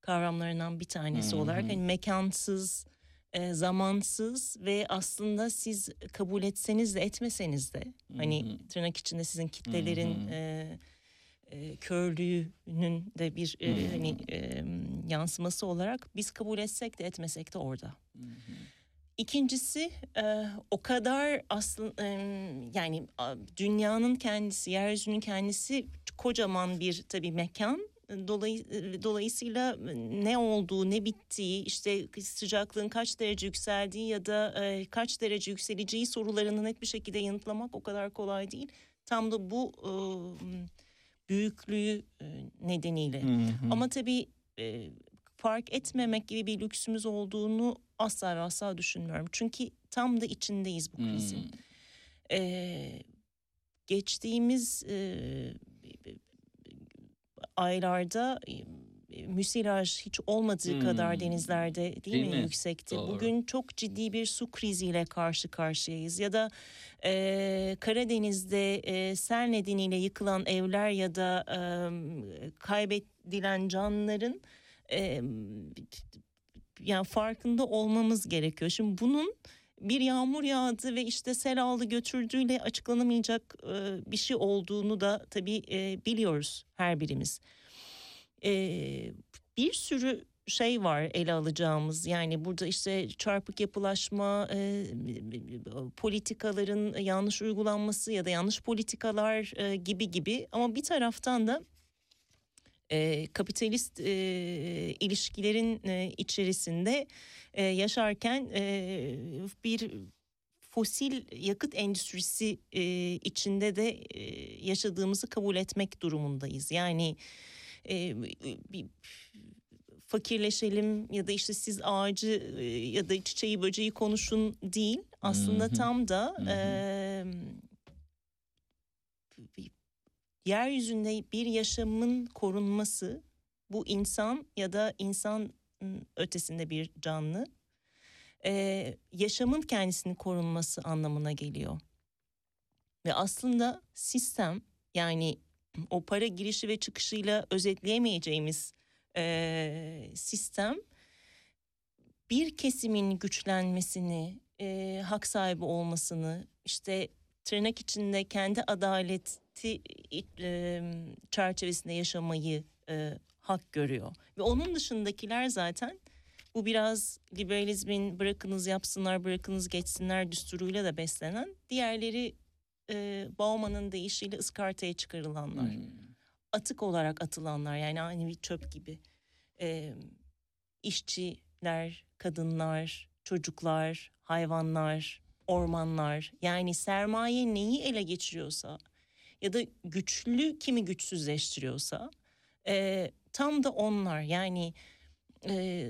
kavramlarından bir tanesi olarak hani mekansız, e, zamansız ve aslında siz kabul etseniz de etmeseniz de hani tırnak içinde sizin kitlelerin e, e, körlüğünün de bir e, hani e, yansıması olarak biz kabul etsek de etmesek de orada. İkincisi e, o kadar aslında yani a, dünyanın kendisi, yeryüzünün kendisi kocaman bir tabii mekan. Dolay, dolayısıyla ne olduğu, ne bittiği, işte sıcaklığın kaç derece yükseldiği ya da e, kaç derece yükseleceği sorularını net bir şekilde yanıtlamak o kadar kolay değil. Tam da bu e, büyüklüğü e, nedeniyle. Ama tabii e, fark etmemek gibi bir lüksümüz olduğunu asla ve asla düşünmüyorum. Çünkü tam da içindeyiz bu krizin. Ee, geçtiğimiz e, aylarda müsilaj hiç olmadığı kadar Hmm. denizlerde değil, Değil mi, mi? yüksekti. Doğru. Bugün çok ciddi bir su kriziyle karşı karşıyayız. Ya da e, Karadeniz'de e, sel nedeniyle yıkılan evler ya da e, kaybedilen canların e, yani farkında olmamız gerekiyor. Şimdi bunun bir yağmur yağdı ve işte sel aldı götürdüğüyle açıklanamayacak e, bir şey olduğunu da tabii e, biliyoruz her birimiz. E, bir sürü şey var ele alacağımız yani burada işte çarpık yapılaşma politikaların yanlış uygulanması ya da yanlış politikalar gibi gibi ama bir taraftan da e, kapitalist e, ilişkilerin e, içerisinde e, yaşarken e, bir fosil yakıt endüstrisi e, içinde de e, yaşadığımızı kabul etmek durumundayız. Yani e, bir fakirleşelim ya da işte siz ağacı e, ya da çiçeği böceği konuşun değil. Aslında Hı hı. tam da e, yeryüzünde bir yaşamın korunması bu insan ya da insan ötesinde bir canlı e, yaşamın kendisinin korunması anlamına geliyor. Ve aslında sistem yani o para girişi ve çıkışıyla özetleyemeyeceğimiz e, sistem bir kesimin güçlenmesini, e, hak sahibi olmasını, işte tırnak içinde kendi adaleti e, çerçevesinde yaşamayı e, hak görüyor. Ve onun dışındakiler zaten bu biraz liberalizmin bırakınız yapsınlar, bırakınız geçsinler düsturuyla da beslenen diğerleri e, Bauman'ın deyişiyle ıskartaya çıkarılanlar. Atık olarak atılanlar yani aynı bir çöp gibi. E, işçiler, kadınlar, çocuklar, hayvanlar, ormanlar yani sermaye neyi ele geçiriyorsa ya da güçlü kimi güçsüzleştiriyorsa e, tam da onlar yani e,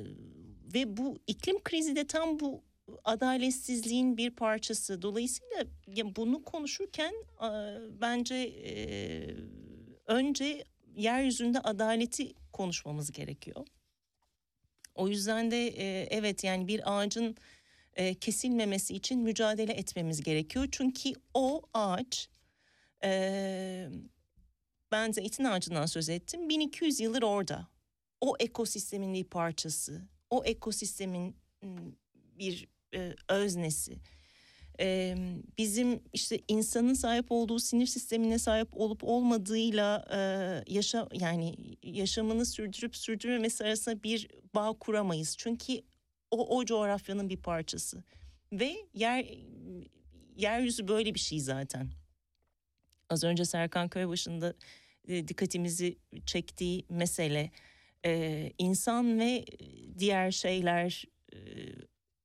ve bu iklim krizi de tam bu adaletsizliğin bir parçası. Dolayısıyla bunu konuşurken e, bence e, önce yeryüzünde adaleti konuşmamız gerekiyor. O yüzden de e, evet yani bir ağacın e, kesilmemesi için mücadele etmemiz gerekiyor. Çünkü o ağaç e, ben zeytin ağacından söz ettim 1200 yıldır orada. O ekosistemin bir parçası. O ekosistemin bir e, öznesi. bizim işte insanın sahip olduğu sinir sistemine sahip olup olmadığıyla e, yaşa yani yaşamını sürdürüp sürdürmemesi arasında bir bağ kuramayız. Çünkü o o coğrafyanın bir parçası ve yer yeryüzü böyle bir şey zaten. Az önce Serkan Köybaşı'nda e, dikkatimizi çektiği mesele e, insan ve diğer şeyler e,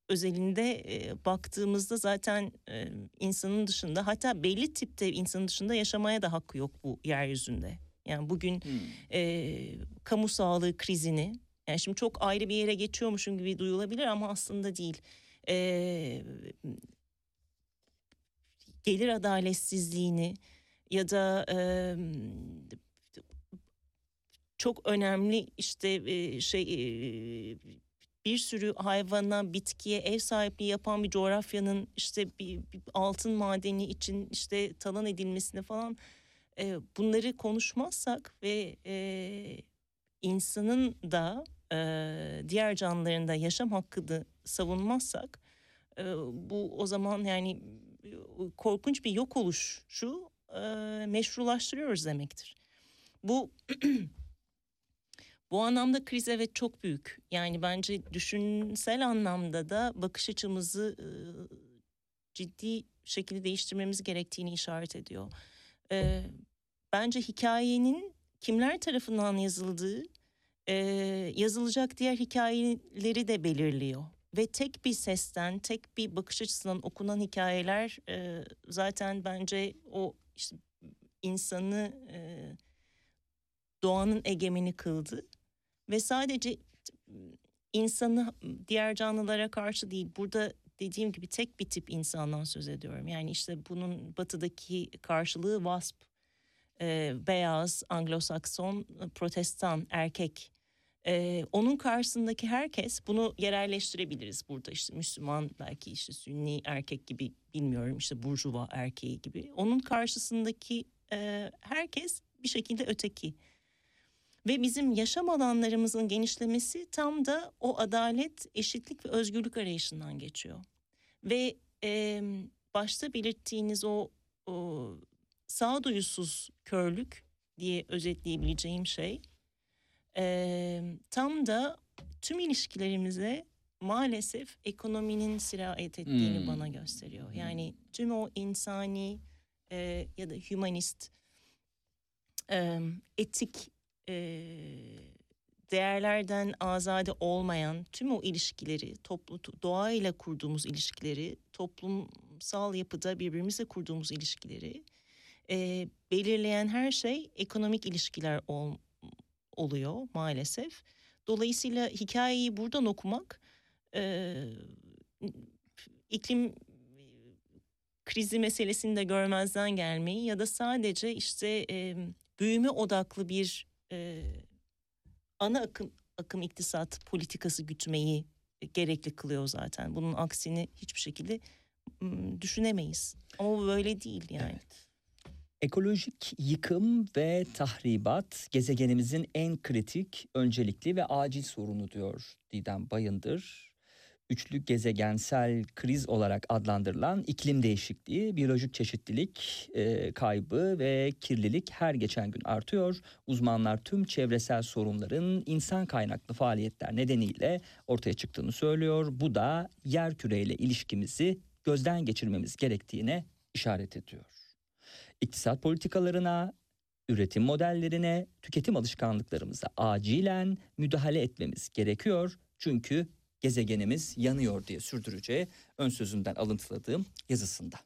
özelinde e, baktığımızda zaten e, insanın dışında hatta belli tipte insanın dışında yaşamaya da hakkı yok bu yeryüzünde. Yani bugün Hmm. e, kamu sağlığı krizini yani şimdi çok ayrı bir yere geçiyormuşum gibi duyulabilir ama aslında değil. E, gelir adaletsizliğini ya da çok önemli işte şey bir sürü hayvana, bitkiye ev sahipliği yapan bir coğrafyanın işte bir, bir altın madeni için işte talan edilmesine falan e, bunları konuşmazsak ve e, insanın da e, diğer canlıların da yaşam hakkını savunmazsak e, bu o zaman yani korkunç bir yok oluşu e, meşrulaştırıyoruz demektir. Bu bu anlamda kriz evet çok büyük. Yani bence düşünsel anlamda da bakış açımızı e, ciddi şekilde değiştirmemiz gerektiğini işaret ediyor. E, bence hikayenin kimler tarafından yazıldığı e, yazılacak diğer hikayeleri de belirliyor. Ve tek bir sesten, tek bir bakış açısından okunan hikayeler e, zaten bence o işte insanı e, doğanın egemeni kıldı. Ve sadece insanı diğer canlılara karşı değil burada dediğim gibi tek bir tip insandan söz ediyorum. Yani işte bunun batıdaki karşılığı wasp, e, beyaz, Anglo-Sakson, protestan, erkek. E, onun karşısındaki herkes bunu yerelleştirebiliriz burada işte Müslüman belki işte Sünni erkek gibi bilmiyorum işte Burjuva erkeği gibi. Onun karşısındaki e, herkes bir şekilde öteki. Ve bizim yaşam alanlarımızın genişlemesi tam da o adalet, eşitlik ve özgürlük arayışından geçiyor. Ve e, başta belirttiğiniz o, o sağduyusuz körlük diye özetleyebileceğim şey e, tam da tüm ilişkilerimize maalesef ekonominin sirayet ettiğini Hmm. bana gösteriyor. Yani tüm o insani e, ya da humanist e, etik e, değerlerden azade olmayan tüm o ilişkileri, toplu doğayla kurduğumuz ilişkileri, toplumsal yapıda birbirimizle kurduğumuz ilişkileri e, belirleyen her şey ekonomik ilişkiler ol, oluyor maalesef. Dolayısıyla hikayeyi buradan okumak e, iklim krizi meselesini de görmezden gelmeyi ya da sadece işte e, büyüme odaklı bir e, ana akım akım iktisat politikası gütmeyi gerekli kılıyor zaten. Bunun aksini hiçbir şekilde düşünemeyiz. Ama böyle değil yani. Evet. Ekolojik yıkım ve tahribat gezegenimizin en kritik, öncelikli ve acil sorunu diyor Didem Bayındır. Üçlü gezegensel kriz olarak adlandırılan iklim değişikliği, biyolojik çeşitlilik e, kaybı ve kirlilik her geçen gün artıyor. Uzmanlar tüm çevresel sorunların insan kaynaklı faaliyetler nedeniyle ortaya çıktığını söylüyor. Bu da yer küreyle ilişkimizi gözden geçirmemiz gerektiğine işaret ediyor iktisat politikalarına, üretim modellerine, tüketim alışkanlıklarımıza acilen müdahale etmemiz gerekiyor. Çünkü gezegenimiz yanıyor diye sürdüreceği ön sözünden alıntıladığım yazısında.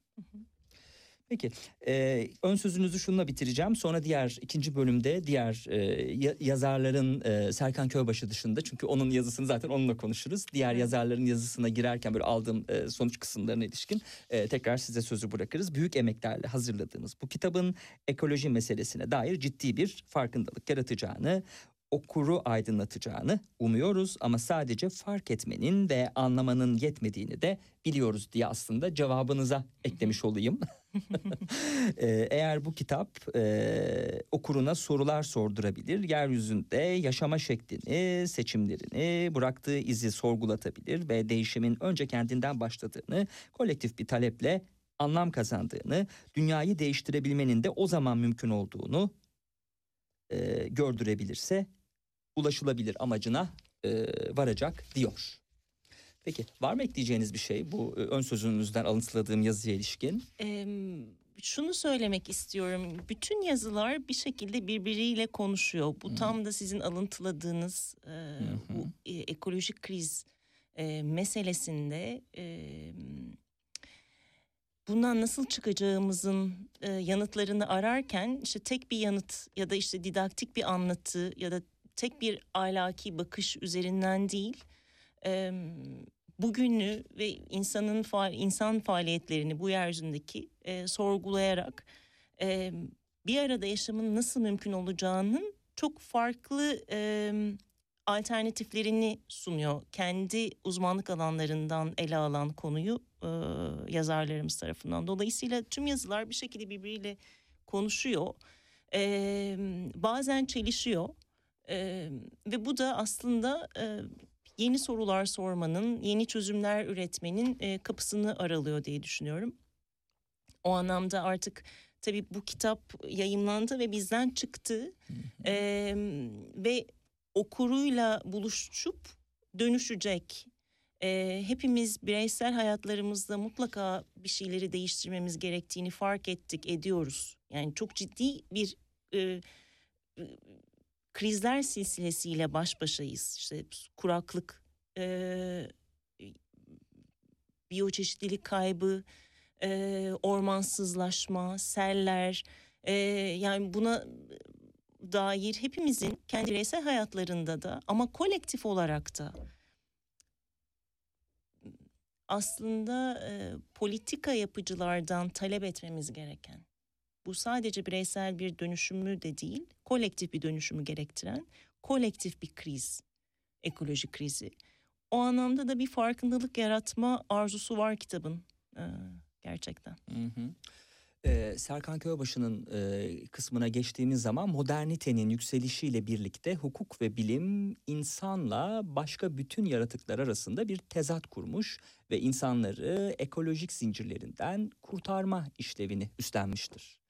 Peki e, ön sözünüzü şununla bitireceğim. Sonra diğer ikinci bölümde diğer e, ya- yazarların e, Serkan Köybaşı dışında çünkü onun yazısını zaten onunla konuşuruz. Diğer yazarların yazısına girerken böyle aldığım e, sonuç kısımlarına ilişkin e, tekrar size sözü bırakırız. Büyük emeklerle hazırladığımız bu kitabın ekoloji meselesine dair ciddi bir farkındalık yaratacağını okuru aydınlatacağını umuyoruz ama sadece fark etmenin ve anlamanın yetmediğini de biliyoruz diye aslında cevabınıza eklemiş olayım. Ee, Eğer bu kitap e, okuruna sorular sordurabilir, yeryüzünde yaşama şeklini, seçimlerini, bıraktığı izi sorgulatabilir ve değişimin önce kendinden başladığını, kolektif bir taleple anlam kazandığını, dünyayı değiştirebilmenin de o zaman mümkün olduğunu e, gördürebilirse ulaşılabilir amacına e, varacak diyor. Peki var mı ekleyeceğiniz bir şey bu e, ön sözünüzden alıntıladığım yazıya ilişkin? Em, şunu söylemek istiyorum. Bütün yazılar bir şekilde birbiriyle konuşuyor. Bu tam da sizin alıntıladığınız e, bu e, ekolojik kriz e, meselesinde e, bundan nasıl çıkacağımızın e, yanıtlarını ararken işte tek bir yanıt ya da işte didaktik bir anlatı ya da tek bir ahlaki bakış üzerinden değil e, bugünü ve insanın faal, insan faaliyetlerini bu yeryüzündeki e, sorgulayarak e, bir arada yaşamın nasıl mümkün olacağının çok farklı e, alternatiflerini sunuyor. Kendi uzmanlık alanlarından ele alan konuyu e, yazarlarımız tarafından. Dolayısıyla tüm yazılar bir şekilde birbiriyle konuşuyor. E, bazen çelişiyor. E, ve bu da aslında e, yeni sorular sormanın, yeni çözümler üretmenin e, kapısını aralıyor diye düşünüyorum. O anlamda artık tabii bu kitap yayımlandı ve bizden çıktı E, ve okuruyla buluşup dönüşecek. E, hepimiz bireysel hayatlarımızda mutlaka bir şeyleri değiştirmemiz gerektiğini fark ettik, ediyoruz. Yani çok ciddi bir e, krizler silsilesiyle baş başayız. İşte kuraklık, e, biyoçeşitlilik kaybı, e, ormansızlaşma, seller. E, yani buna dair hepimizin kendi bireysel hayatlarında da ama kolektif olarak da aslında e, politika yapıcılardan talep etmemiz gereken bu sadece bireysel bir dönüşümü de değil, kolektif bir dönüşümü gerektiren kolektif bir kriz, ekoloji krizi. O anlamda da bir farkındalık yaratma arzusu var kitabın e, gerçekten. Hı hı. Ee, Serkan Köybaşı'nın e, kısmına geçtiğimiz zaman modernitenin yükselişiyle birlikte hukuk ve bilim insanla başka bütün yaratıklar arasında bir tezat kurmuş ve insanları ekolojik zincirlerinden kurtarma işlevini üstlenmiştir.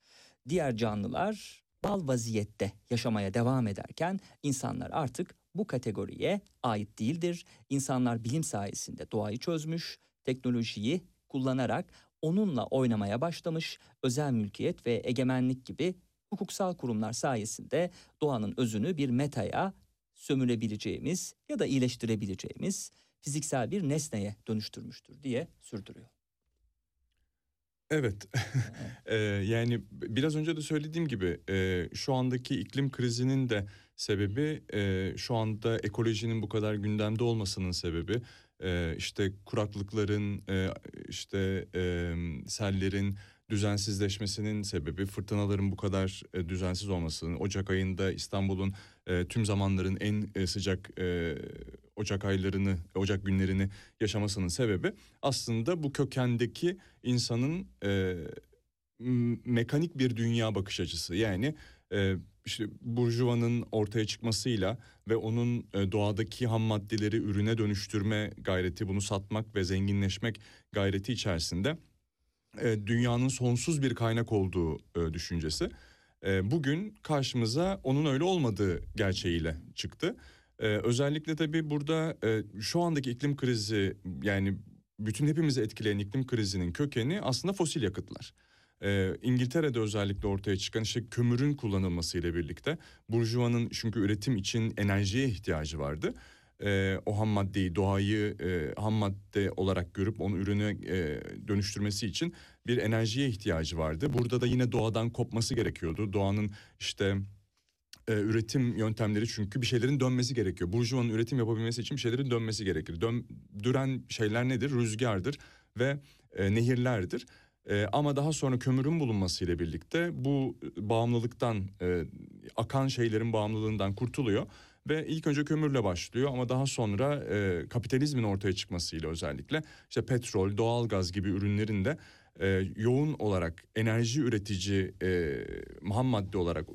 Diğer canlılar bal vaziyette yaşamaya devam ederken insanlar artık bu kategoriye ait değildir. İnsanlar bilim sayesinde doğayı çözmüş, teknolojiyi kullanarak onunla oynamaya başlamış, özel mülkiyet ve egemenlik gibi hukuksal kurumlar sayesinde doğanın özünü bir metaya sömürebileceğimiz ya da iyileştirebileceğimiz fiziksel bir nesneye dönüştürmüştür diye sürdürüyor. Evet. Eee, yani biraz önce de söylediğim gibi eee, şu andaki iklim krizinin de sebebi eee, şu anda ekolojinin bu kadar gündemde olmasının sebebi eee, işte kuraklıkların işte sellerin düzensizleşmesinin sebebi fırtınaların bu kadar e, düzensiz olmasının Ocak ayında İstanbul'un e, tüm zamanların en e, sıcak e, Ocak aylarını Ocak günlerini yaşamasının sebebi aslında bu kökendeki insanın e, mekanik bir dünya bakış açısı yani e, işte burjuvanın ortaya çıkmasıyla ve onun doğadaki ham maddeleri ürüne dönüştürme gayreti bunu satmak ve zenginleşmek gayreti içerisinde dünyanın sonsuz bir kaynak olduğu düşüncesi. Bugün karşımıza onun öyle olmadığı gerçeğiyle çıktı. E, özellikle tabii burada e, şu andaki iklim krizi yani bütün hepimizi etkileyen iklim krizinin kökeni aslında fosil yakıtlar. E, İngiltere'de özellikle ortaya çıkan işte kömürün kullanılmasıyla birlikte burjuvanın çünkü üretim için enerjiye ihtiyacı vardı. E, o ham maddeyi doğayı e, ham madde olarak görüp onu ürüne e, dönüştürmesi için bir enerjiye ihtiyacı vardı. Burada da yine doğadan kopması gerekiyordu. Doğanın işte e, üretim yöntemleri çünkü bir şeylerin dönmesi gerekiyor. Burjuvanın üretim yapabilmesi için bir şeylerin dönmesi gerekir. Döndüren şeyler nedir? Rüzgardır ve e, nehirlerdir. E, ama daha sonra kömürün bulunmasıyla birlikte bu bağımlılıktan, e, akan şeylerin bağımlılığından kurtuluyor Ve ilk önce kömürle başlıyor ama daha sonra e, kapitalizmin ortaya çıkmasıyla özellikle işte petrol, doğalgaz gibi ürünlerin de e, yoğun olarak enerji üretici e, ham madde olarak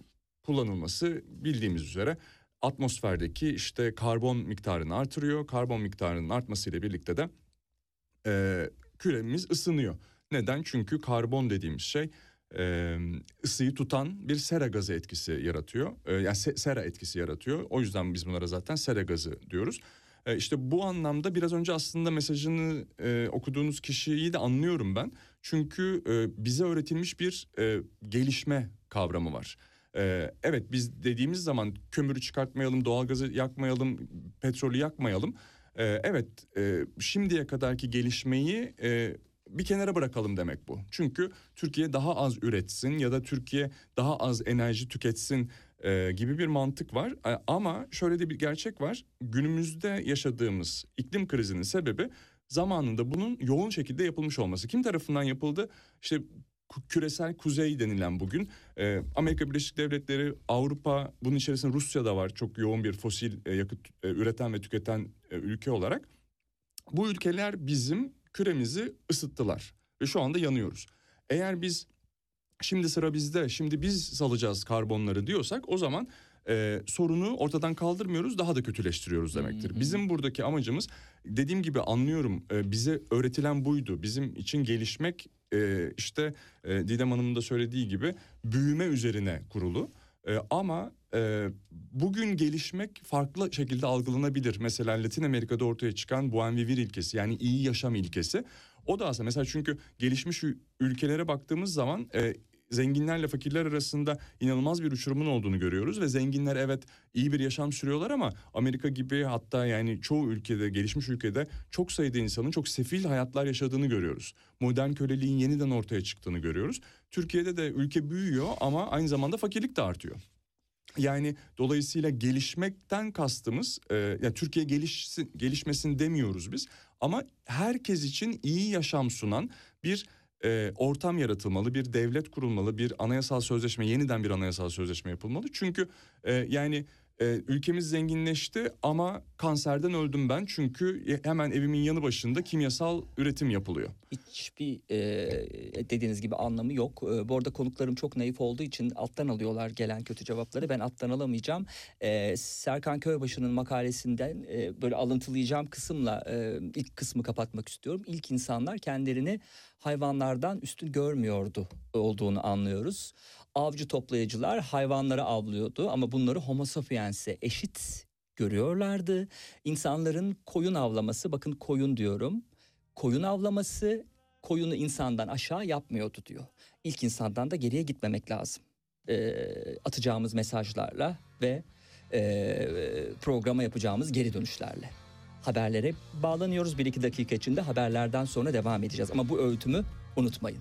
kullanılması bildiğimiz üzere atmosferdeki işte karbon miktarını artırıyor. Karbon miktarının artmasıyla birlikte de e, küremiz ısınıyor. Neden? Çünkü karbon dediğimiz şey e, ısıyı tutan bir sera gazı etkisi yaratıyor. E, yani se- sera etkisi yaratıyor. O yüzden biz bunlara zaten sera gazı diyoruz. E, işte bu anlamda biraz önce aslında mesajını e, okuduğunuz kişiyi de anlıyorum ben. Çünkü e, bize öğretilmiş bir e, gelişme kavramı var. E, evet biz dediğimiz zaman kömürü çıkartmayalım, doğalgazı yakmayalım, petrolü yakmayalım. E, evet e, şimdiye kadarki gelişmeyi e, bir kenara bırakalım demek bu. Çünkü Türkiye daha az üretsin ya da Türkiye daha az enerji tüketsin e, gibi bir mantık var. Ama şöyle de bir gerçek var. Günümüzde yaşadığımız iklim krizinin sebebi zamanında bunun yoğun şekilde yapılmış olması. Kim tarafından yapıldı? İşte küresel kuzey denilen bugün e, Amerika Birleşik Devletleri, Avrupa, bunun içerisinde Rusya da var. Çok yoğun bir fosil e, yakıt e, üreten ve tüketen e, ülke olarak. Bu ülkeler bizim küremizi ısıttılar ve şu anda yanıyoruz. Eğer biz şimdi sıra bizde, şimdi biz salacağız karbonları diyorsak o zaman e, sorunu ortadan kaldırmıyoruz, daha da kötüleştiriyoruz demektir. Bizim buradaki amacımız dediğim gibi anlıyorum e, bize öğretilen buydu. Bizim için gelişmek e, işte e, Didem Hanım'ın da söylediği gibi büyüme üzerine kurulu. E, ama e, bugün gelişmek farklı şekilde algılanabilir. Mesela Latin Amerika'da ortaya çıkan Buen Vivir ilkesi yani iyi yaşam ilkesi. O da aslında mesela çünkü gelişmiş ülkelere baktığımız zaman e, zenginlerle fakirler arasında inanılmaz bir uçurumun olduğunu görüyoruz ve zenginler evet iyi bir yaşam sürüyorlar ama Amerika gibi hatta yani çoğu ülkede gelişmiş ülkede çok sayıda insanın çok sefil hayatlar yaşadığını görüyoruz. Modern köleliğin yeniden ortaya çıktığını görüyoruz. Türkiye'de de ülke büyüyor ama aynı zamanda fakirlik de artıyor. Yani dolayısıyla gelişmekten kastımız e, yani Türkiye gelişsin, gelişmesin demiyoruz biz ama herkes için iyi yaşam sunan bir e, ortam yaratılmalı, bir devlet kurulmalı, bir anayasal sözleşme, yeniden bir anayasal sözleşme yapılmalı. Çünkü e, yani e, ülkemiz zenginleşti ama kanserden öldüm ben çünkü hemen evimin yanı başında kimyasal üretim yapılıyor. Hiçbir e, dediğiniz gibi anlamı yok. E, bu arada konuklarım çok naif olduğu için alttan alıyorlar gelen kötü cevapları. Ben alttan alamayacağım. E, Serkan Köybaşı'nın makalesinden e, böyle alıntılayacağım kısımla e, ilk kısmı kapatmak istiyorum. İlk insanlar kendilerini hayvanlardan üstün görmüyordu olduğunu anlıyoruz. Avcı toplayıcılar hayvanları avlıyordu ama bunları homo sapiens'e eşit görüyorlardı. İnsanların koyun avlaması, bakın koyun diyorum koyun avlaması koyunu insandan aşağı yapmıyordu diyor. İlk insandan da geriye gitmemek lazım. Ee, atacağımız mesajlarla ve e, programa yapacağımız geri dönüşlerle. Haberlere bağlanıyoruz. Bir iki dakika içinde haberlerden sonra devam edeceğiz. Ama bu öğütümü unutmayın.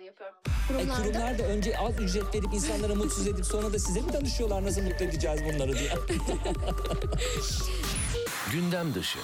E, Kurumlarda kurumlar da önce az ücret verip insanlara mutsuz edip sonra da size mi danışıyorlar nasıl mutlu edeceğiz bunları diye. Gündem dışı.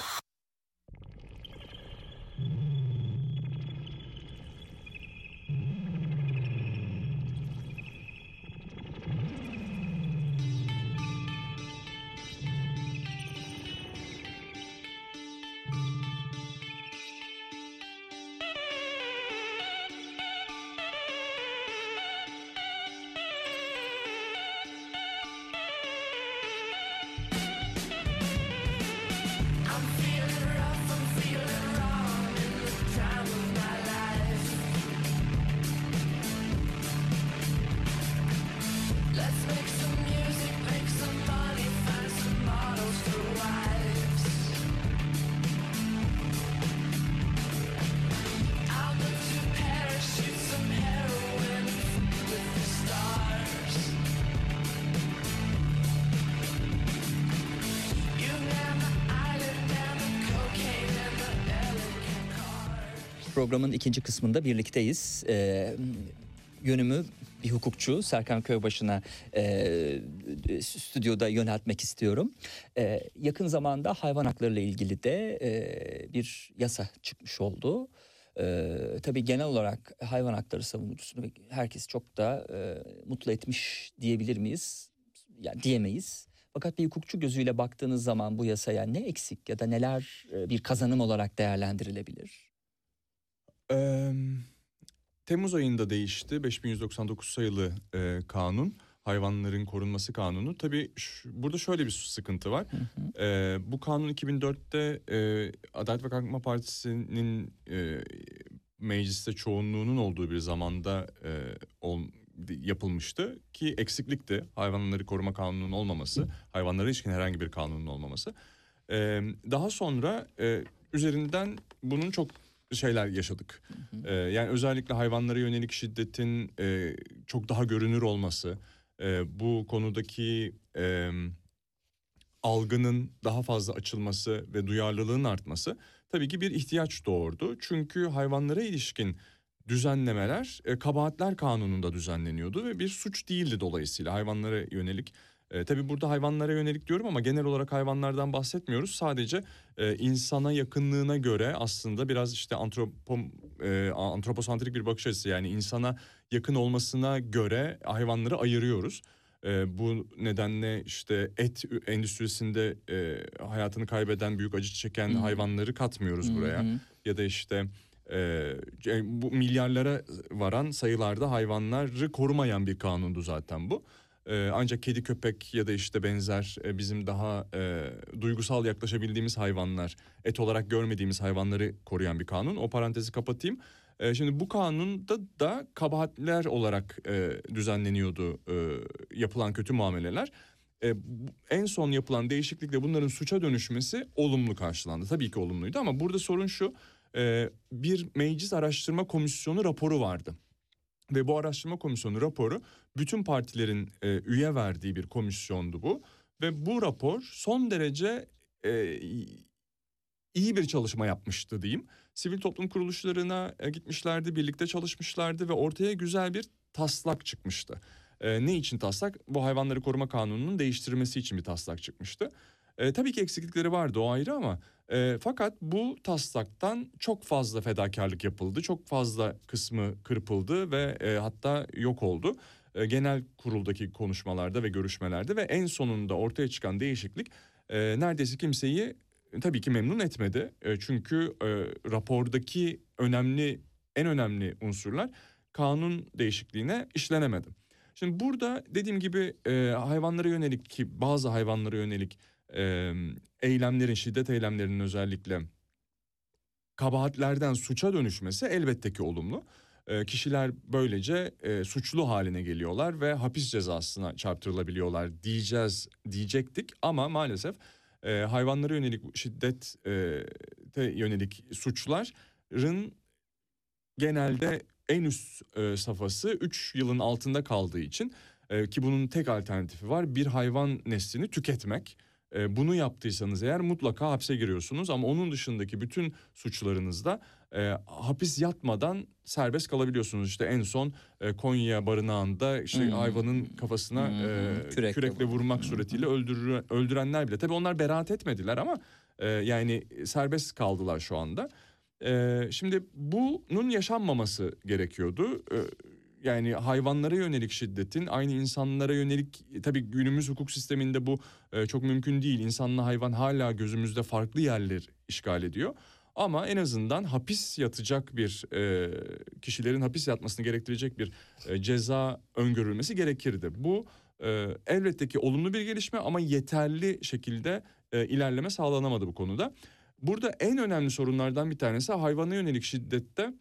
Programın ikinci kısmında birlikteyiz. Ee, yönümü bir hukukçu Serkan Köybaşı'na e, stüdyoda yöneltmek istiyorum. Ee, yakın zamanda hayvan hakları ile ilgili de e, bir yasa çıkmış oldu. Ee, tabii genel olarak hayvan hakları savunucusunu herkes çok da e, mutlu etmiş diyebilir miyiz? Yani diyemeyiz. Fakat bir hukukçu gözüyle baktığınız zaman bu yasaya ne eksik ya da neler e, bir kazanım olarak değerlendirilebilir? Eee, Temmuz ayında değişti 5199 sayılı e, kanun hayvanların korunması kanunu. Tabii şu- burada şöyle bir sıkıntı var. E, bu kanun 2004'te e, Adalet ve Kalkınma Partisi'nin e, mecliste çoğunluğunun olduğu bir zamanda e, ol, yapılmıştı ki eksiklikti hayvanları koruma kanununun olmaması, hayvanlara ilişkin herhangi bir kanunun olmaması. E, daha sonra e, üzerinden bunun çok şeyler yaşadık. Ee, yani özellikle hayvanlara yönelik şiddetin e, çok daha görünür olması, e, bu konudaki e, algının daha fazla açılması ve duyarlılığın artması tabii ki bir ihtiyaç doğurdu. Çünkü hayvanlara ilişkin düzenlemeler e, kabahatler kanununda düzenleniyordu ve bir suç değildi dolayısıyla hayvanlara yönelik. E, tabii burada hayvanlara yönelik diyorum ama genel olarak hayvanlardan bahsetmiyoruz. Sadece e, insana yakınlığına göre aslında biraz işte antropom, e, antroposantrik bir bakış açısı yani insana yakın olmasına göre hayvanları ayırıyoruz. E, bu nedenle işte et endüstrisinde e, hayatını kaybeden büyük acı çeken Hı. hayvanları katmıyoruz buraya Hı hı. ya da işte e, e, bu milyarlara varan sayılarda hayvanları korumayan bir kanundu zaten bu. E, ancak kedi köpek ya da işte benzer e, bizim daha e, duygusal yaklaşabildiğimiz hayvanlar, et olarak görmediğimiz hayvanları koruyan bir kanun. O parantezi kapatayım. E, şimdi bu kanunda da kabahatler olarak e, düzenleniyordu e, yapılan kötü muameleler. E, en son yapılan değişiklikle bunların suça dönüşmesi olumlu karşılandı. Tabii ki olumluydu ama burada sorun şu. e, bir meclis araştırma komisyonu raporu vardı. Ve bu araştırma komisyonu raporu bütün partilerin e, üye verdiği bir komisyondu bu. Ve bu rapor son derece e, iyi bir çalışma yapmıştı diyeyim. Sivil toplum kuruluşlarına e, gitmişlerdi, birlikte çalışmışlardı ve ortaya güzel bir taslak çıkmıştı. E, ne için taslak? Bu hayvanları koruma kanununun değiştirilmesi için bir taslak çıkmıştı. E, tabii ki eksiklikleri vardı o ayrı ama e, fakat bu taslaktan çok fazla fedakarlık yapıldı. Çok fazla kısmı kırpıldı ve e, hatta yok oldu. E, genel kuruldaki konuşmalarda ve görüşmelerde ve en sonunda ortaya çıkan değişiklik e, neredeyse kimseyi e, tabii ki memnun etmedi. E, çünkü e, rapordaki önemli en önemli unsurlar kanun değişikliğine işlenemedi. Şimdi burada dediğim gibi e, hayvanlara yönelik ki bazı hayvanlara yönelik eylemlerin şiddet eylemlerinin özellikle kabahatlerden suça dönüşmesi elbette ki olumlu. E, kişiler böylece e, suçlu haline geliyorlar ve hapis cezasına çarptırılabiliyorlar diyeceğiz diyecektik ama maalesef e, hayvanlara yönelik şiddete yönelik suçların genelde en üst e, safhası 3 yılın altında kaldığı için e, ki bunun tek alternatifi var bir hayvan neslini tüketmek. E, bunu yaptıysanız eğer mutlaka hapse giriyorsunuz ama onun dışındaki bütün suçlarınızda e, hapis yatmadan serbest kalabiliyorsunuz. İşte en son e, Konya barınağında işte Hmm. hayvanın kafasına Hmm, e, kürekle kürekle, vurmak suretiyle öldürü, öldürenler bile. Tabii onlar beraat etmediler ama e, yani serbest kaldılar şu anda. E, şimdi bunun yaşanmaması gerekiyordu. E, yani hayvanlara yönelik şiddetin aynı insanlara yönelik tabii günümüz hukuk sisteminde bu e, çok mümkün değil. İnsanla hayvan hala gözümüzde farklı yerler işgal ediyor. Ama en azından hapis yatacak bir e, kişilerin hapis yatmasını gerektirecek bir e, ceza öngörülmesi gerekirdi. Bu e, elbette ki olumlu bir gelişme ama yeterli şekilde e, ilerleme sağlanamadı bu konuda. Burada en önemli sorunlardan bir tanesi hayvana yönelik şiddette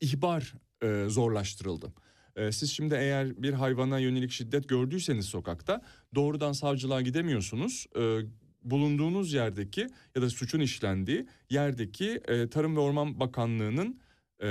ihbar e, zorlaştırıldı. E, siz şimdi eğer bir hayvana yönelik şiddet gördüyseniz sokakta doğrudan savcılığa gidemiyorsunuz. E, bulunduğunuz yerdeki ya da suçun işlendiği yerdeki e, Tarım ve Orman Bakanlığı'nın e,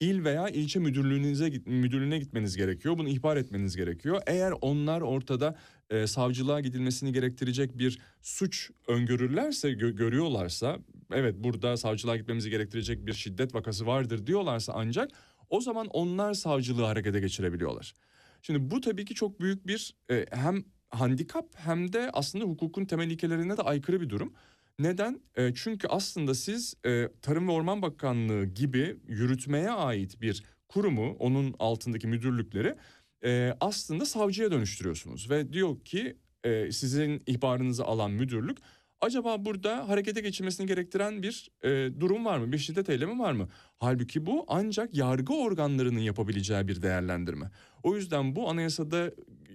il veya ilçe müdürlüğünüze müdürlüğüne gitmeniz gerekiyor. Bunu ihbar etmeniz gerekiyor. Eğer onlar ortada e, savcılığa gidilmesini gerektirecek bir suç öngörürlerse, gö- görüyorlarsa, evet burada savcılığa gitmemizi gerektirecek bir şiddet vakası vardır diyorlarsa ancak o zaman onlar savcılığı harekete geçirebiliyorlar. Şimdi bu tabii ki çok büyük bir e, hem handikap hem de aslında hukukun temel ilkelerine de aykırı bir durum. Neden? E, çünkü aslında siz e, Tarım ve Orman Bakanlığı gibi yürütmeye ait bir kurumu, onun altındaki müdürlükleri e, aslında savcıya dönüştürüyorsunuz. Ve diyor ki e, sizin ihbarınızı alan müdürlük acaba burada harekete geçirmesini gerektiren bir e, durum var mı? Bir şiddet eylemi var mı? Halbuki bu ancak yargı organlarının yapabileceği bir değerlendirme. O yüzden bu anayasada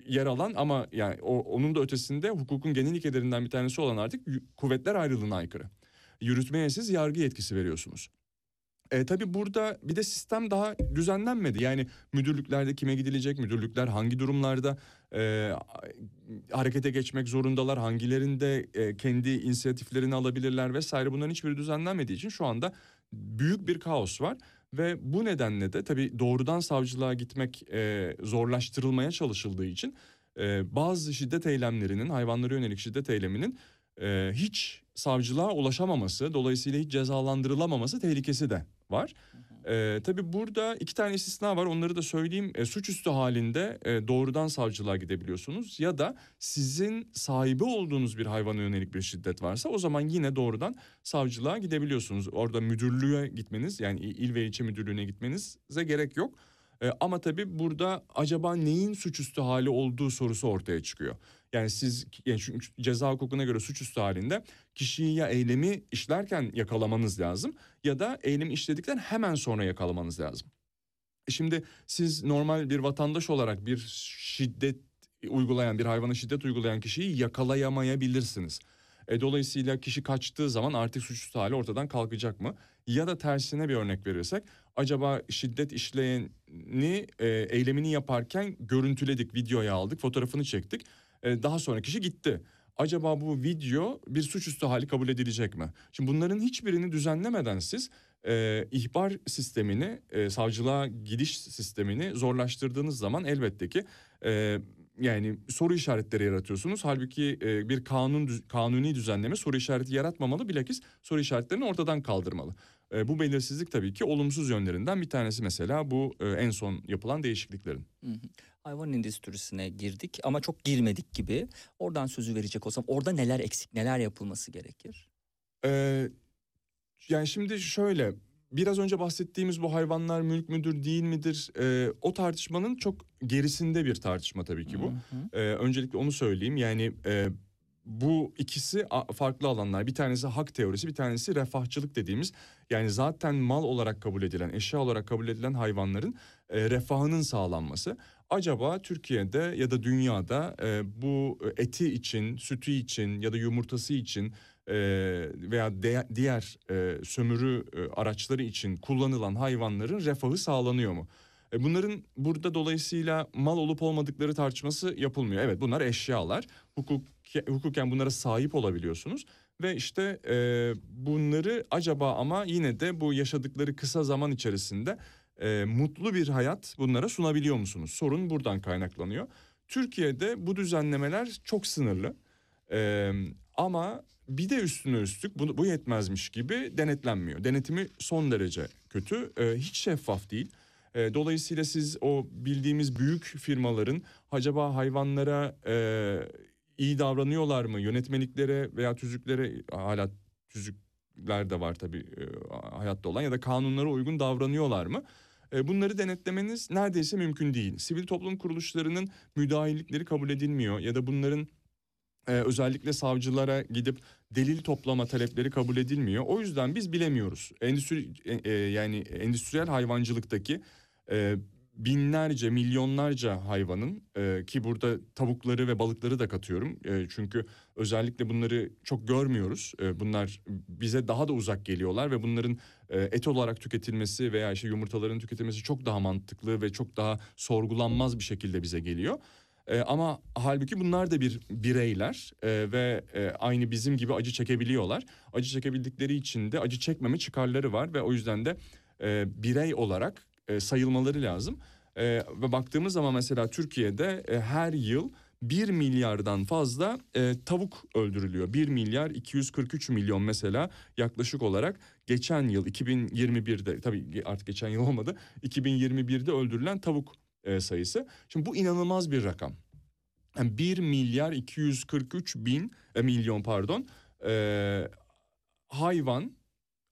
yer alan ama yani o, onun da ötesinde hukukun genel ilkelerinden bir tanesi olan artık kuvvetler ayrılığına aykırı. Yürütmeye siz yargı yetkisi veriyorsunuz. E, tabii burada bir de sistem daha düzenlenmedi. Yani müdürlüklerde kime gidilecek, müdürlükler hangi durumlarda e, harekete geçmek zorundalar, hangilerinde e, kendi inisiyatiflerini alabilirler vesaire bunların hiçbiri düzenlenmediği için şu anda büyük bir kaos var. Ve bu nedenle de tabii doğrudan savcılığa gitmek e, zorlaştırılmaya çalışıldığı için e, bazı şiddet eylemlerinin, hayvanlara yönelik şiddet eyleminin e, hiç savcılığa ulaşamaması, dolayısıyla hiç cezalandırılamaması tehlikesi de var. E, tabii burada iki tane istisna var, onları da söyleyeyim. E, suçüstü halinde e, doğrudan savcılığa gidebiliyorsunuz ya da sizin sahibi olduğunuz bir hayvana yönelik bir şiddet varsa o zaman yine doğrudan savcılığa gidebiliyorsunuz. Orada müdürlüğe gitmeniz yani il ve ilçe müdürlüğüne gitmenize gerek yok. E, ama tabii burada acaba neyin suçüstü hali olduğu sorusu ortaya çıkıyor. Yani siz yani çünkü ceza hukukuna göre suçüstü halinde kişiyi ya eylemi işlerken yakalamanız lazım ya da eylemi işledikten hemen sonra yakalamanız lazım. E Şimdi siz normal bir vatandaş olarak bir şiddet uygulayan bir hayvana şiddet uygulayan kişiyi yakalayamayabilirsiniz. E, dolayısıyla kişi kaçtığı zaman artık suçüstü hali ortadan kalkacak mı? Ya da tersine bir örnek verirsek acaba şiddet işleyeni e, eylemini yaparken görüntüledik, videoya aldık, fotoğrafını çektik. E, daha sonra kişi gitti. Acaba bu video bir suçüstü hali kabul edilecek mi? Şimdi bunların hiçbirini düzenlemeden siz e, ihbar sistemini, e, savcılığa gidiş sistemini zorlaştırdığınız zaman elbette ki e, yani soru işaretleri yaratıyorsunuz. Halbuki e, bir kanun kanuni düzenleme soru işareti yaratmamalı bilakis soru işaretlerini ortadan kaldırmalı. E, bu belirsizlik tabii ki olumsuz yönlerinden bir tanesi mesela bu e, en son yapılan değişikliklerin. Hı hı. Hayvan endüstrisine girdik ama çok girmedik gibi. Oradan sözü verecek olsam orada neler eksik, neler yapılması gerekir? Ee, yani şimdi şöyle biraz önce bahsettiğimiz bu hayvanlar mülk müdür değil midir? Ee, o tartışmanın çok gerisinde bir tartışma tabii ki bu. Hı hı. Ee, öncelikle onu söyleyeyim yani e, bu ikisi farklı alanlar. Bir tanesi hak teorisi bir tanesi refahçılık dediğimiz yani zaten mal olarak kabul edilen eşya olarak kabul edilen hayvanların e, refahının sağlanması. Acaba Türkiye'de ya da dünyada e, bu eti için, sütü için ya da yumurtası için e, veya de- diğer e, sömürü e, araçları için kullanılan hayvanların refahı sağlanıyor mu? E, bunların burada dolayısıyla mal olup olmadıkları tartışması yapılmıyor. Evet bunlar eşyalar. Hukuki hukuken bunlara sahip olabiliyorsunuz ve işte e, bunları acaba ama yine de bu yaşadıkları kısa zaman içerisinde e, mutlu bir hayat bunlara sunabiliyor musunuz? Sorun buradan kaynaklanıyor. Türkiye'de bu düzenlemeler çok sınırlı E, ama bir de üstüne üstlük bu, bu yetmezmiş gibi denetlenmiyor. Denetimi son derece kötü, e, hiç şeffaf değil. E, dolayısıyla siz o bildiğimiz büyük firmaların acaba hayvanlara e, iyi davranıyorlar mı? Yönetmeliklere veya tüzüklere hala tüzükler de var tabii e, hayatta olan ya da kanunlara uygun davranıyorlar mı? E, bunları denetlemeniz neredeyse mümkün değil. Sivil toplum kuruluşlarının müdahillikleri kabul edilmiyor ya da bunların e, özellikle savcılara gidip delil toplama talepleri kabul edilmiyor. O yüzden biz bilemiyoruz. Endüstri e, e, yani endüstriyel hayvancılıktaki e, binlerce, milyonlarca hayvanın e, ki burada tavukları ve balıkları da katıyorum. E, çünkü özellikle bunları çok görmüyoruz. E, bunlar bize daha da uzak geliyorlar ve bunların e, et olarak tüketilmesi veya işte yumurtaların tüketilmesi çok daha mantıklı ve çok daha sorgulanmaz bir şekilde bize geliyor. E, ama halbuki bunlar da bir bireyler e, ve e, aynı bizim gibi acı çekebiliyorlar. Acı çekebildikleri için de acı çekmeme çıkarları var ve o yüzden de e, birey olarak e, sayılmaları lazım. E, ve baktığımız zaman mesela Türkiye'de e, her yıl 1 milyardan fazla e, tavuk öldürülüyor. 1 milyar 243 milyon mesela yaklaşık olarak geçen yıl 2021'de tabii artık geçen yıl olmadı. 2021'de öldürülen tavuk e, sayısı. Şimdi bu inanılmaz bir rakam. Yani 1 milyar 243 bin e, milyon pardon e, hayvan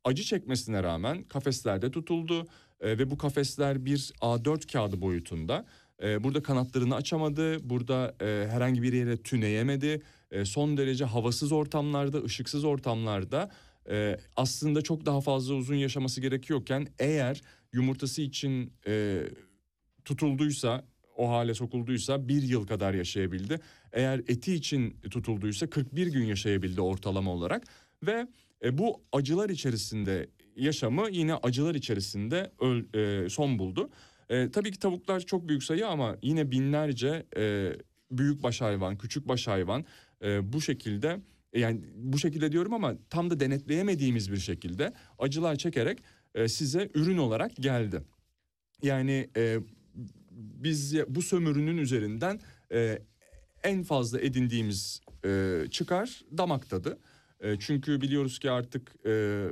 acı çekmesine rağmen kafeslerde tutuldu e, ve bu kafesler bir A4 kağıdı boyutunda. E, burada kanatlarını açamadı, burada e, herhangi bir yere tüneyemedi. E, son derece havasız ortamlarda, ışıksız ortamlarda e, aslında çok daha fazla uzun yaşaması gerekiyorken eğer yumurtası için e, tutulduysa o hale sokulduysa bir yıl kadar yaşayabildi. Eğer eti için tutulduysa 41 gün yaşayabildi ortalama olarak ve e, bu acılar içerisinde yaşamı yine acılar içerisinde öl, e, son buldu. E, tabii ki tavuklar çok büyük sayı ama yine binlerce e, büyük baş hayvan, küçük baş hayvan e, bu şekilde yani bu şekilde diyorum ama tam da denetleyemediğimiz bir şekilde acılar çekerek e, size ürün olarak geldi. Yani e, biz bu sömürünün üzerinden e, en fazla edindiğimiz e, çıkar damak tadı. E, çünkü biliyoruz ki artık e,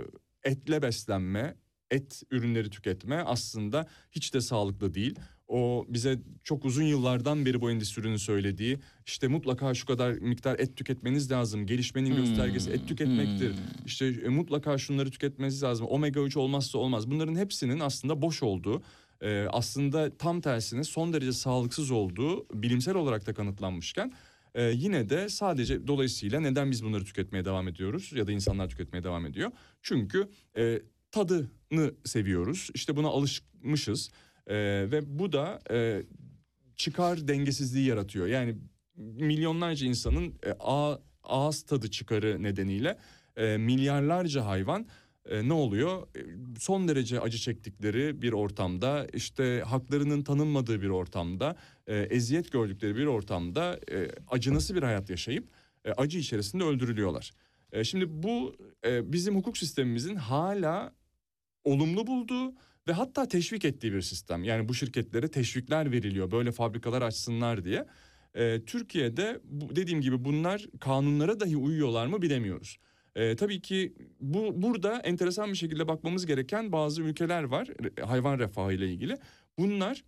etle beslenme, et ürünleri tüketme aslında hiç de sağlıklı değil. O bize çok uzun yıllardan beri bu endüstrinin söylediği işte mutlaka şu kadar miktar et tüketmeniz lazım. Gelişmenin Hmm, göstergesi et tüketmektir. hmm. İşte e, mutlaka şunları tüketmeniz lazım. Omega 3 olmazsa olmaz. Bunların hepsinin aslında boş olduğu e, aslında tam tersine son derece sağlıksız olduğu bilimsel olarak da kanıtlanmışken e, yine de sadece dolayısıyla neden biz bunları tüketmeye devam ediyoruz ya da insanlar tüketmeye devam ediyor? Çünkü e, tadını seviyoruz işte buna alışmışız E, ve bu da e, çıkar dengesizliği yaratıyor. Yani milyonlarca insanın e, ağ- ağız tadı çıkarı nedeniyle e, milyarlarca hayvan e, ne oluyor? E, Son derece acı çektikleri bir ortamda, işte haklarının tanınmadığı bir ortamda, e, eziyet gördükleri bir ortamda e, acınası bir hayat yaşayıp e, acı içerisinde öldürülüyorlar. E, şimdi bu e, bizim hukuk sistemimizin hala olumlu bulduğu ve hatta teşvik ettiği bir sistem. Yani bu şirketlere teşvikler veriliyor böyle fabrikalar açsınlar diye. E, Türkiye'de bu, dediğim gibi bunlar kanunlara dahi uyuyorlar mı bilemiyoruz. E, tabii ki bu burada enteresan bir şekilde bakmamız gereken bazı ülkeler var re- hayvan refahı ile ilgili. Bunlar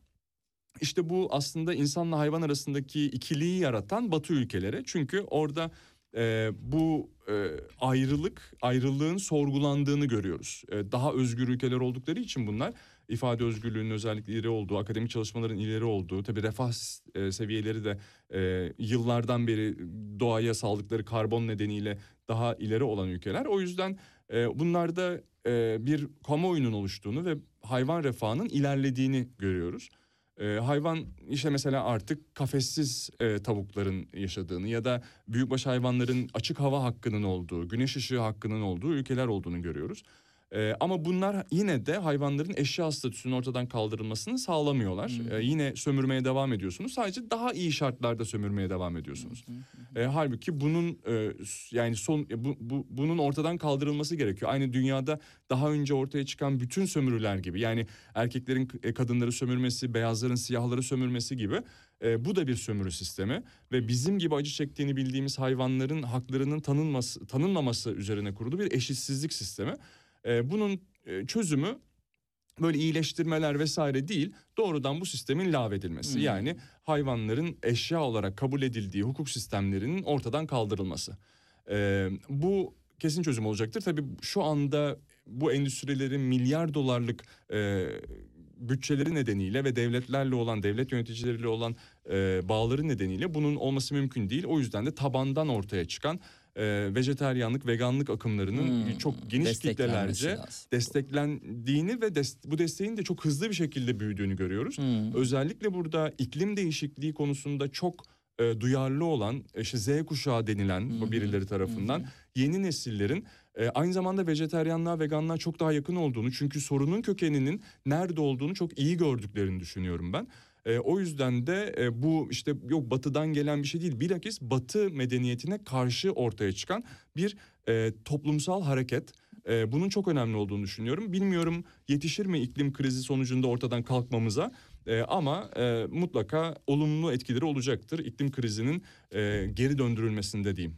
işte bu aslında insanla hayvan arasındaki ikiliği yaratan Batı ülkeleri. Çünkü orada e, bu e, ayrılık, ayrılığın sorgulandığını görüyoruz. E, daha özgür ülkeler oldukları için bunlar ifade özgürlüğünün özellikle ileri olduğu, akademik çalışmaların ileri olduğu, tabii refah e, seviyeleri de e, yıllardan beri doğaya saldıkları karbon nedeniyle daha ileri olan ülkeler. O yüzden e, bunlarda e, bir kamuoyunun oluştuğunu ve hayvan refahının ilerlediğini görüyoruz. E, hayvan işte mesela artık kafessiz e, tavukların yaşadığını ya da büyükbaş hayvanların açık hava hakkının olduğu, güneş ışığı hakkının olduğu ülkeler olduğunu görüyoruz. E, ama bunlar yine de hayvanların eşya statüsünün ortadan kaldırılmasını sağlamıyorlar. E, yine sömürmeye devam ediyorsunuz. Sadece daha iyi şartlarda sömürmeye devam ediyorsunuz. E, halbuki bunun e, yani son e, bu, bu- bunun ortadan kaldırılması gerekiyor. Aynı dünyada daha önce ortaya çıkan bütün sömürüler gibi. Yani erkeklerin e, kadınları sömürmesi, beyazların siyahları sömürmesi gibi. E, bu da bir sömürü sistemi ve bizim gibi acı çektiğini bildiğimiz hayvanların haklarının tanınması tanınmaması üzerine kurulu bir eşitsizlik sistemi. E, bunun e, çözümü böyle iyileştirmeler vesaire değil doğrudan bu sistemin lağvedilmesi. Hmm. Yani hayvanların eşya olarak kabul edildiği hukuk sistemlerinin ortadan kaldırılması. Ee, bu kesin çözüm olacaktır. Tabii şu anda bu endüstrilerin milyar dolarlık e, bütçeleri nedeniyle ve devletlerle olan, devlet yöneticileriyle olan e, bağları nedeniyle bunun olması mümkün değil. O yüzden de tabandan ortaya çıkan e, vejeteryanlık, veganlık akımlarının Hmm, çok geniş kitlelerce desteklendiğini ve des- bu desteğin de çok hızlı bir şekilde büyüdüğünü görüyoruz. Hmm. Özellikle burada iklim değişikliği konusunda çok e, duyarlı olan işte Z kuşağı denilen bu birileri tarafından yeni nesillerin e, aynı zamanda vejeteryanlığa veganlığa çok daha yakın olduğunu çünkü sorunun kökeninin nerede olduğunu çok iyi gördüklerini düşünüyorum ben. E, o yüzden de e, bu işte yok batıdan gelen bir şey değil bilakis batı medeniyetine karşı ortaya çıkan bir e, toplumsal hareket. E, bunun çok önemli olduğunu düşünüyorum. Bilmiyorum yetişir mi iklim krizi sonucunda ortadan kalkmamıza e, ama e, mutlaka olumlu etkileri olacaktır iklim krizinin e, geri döndürülmesinde diyeyim.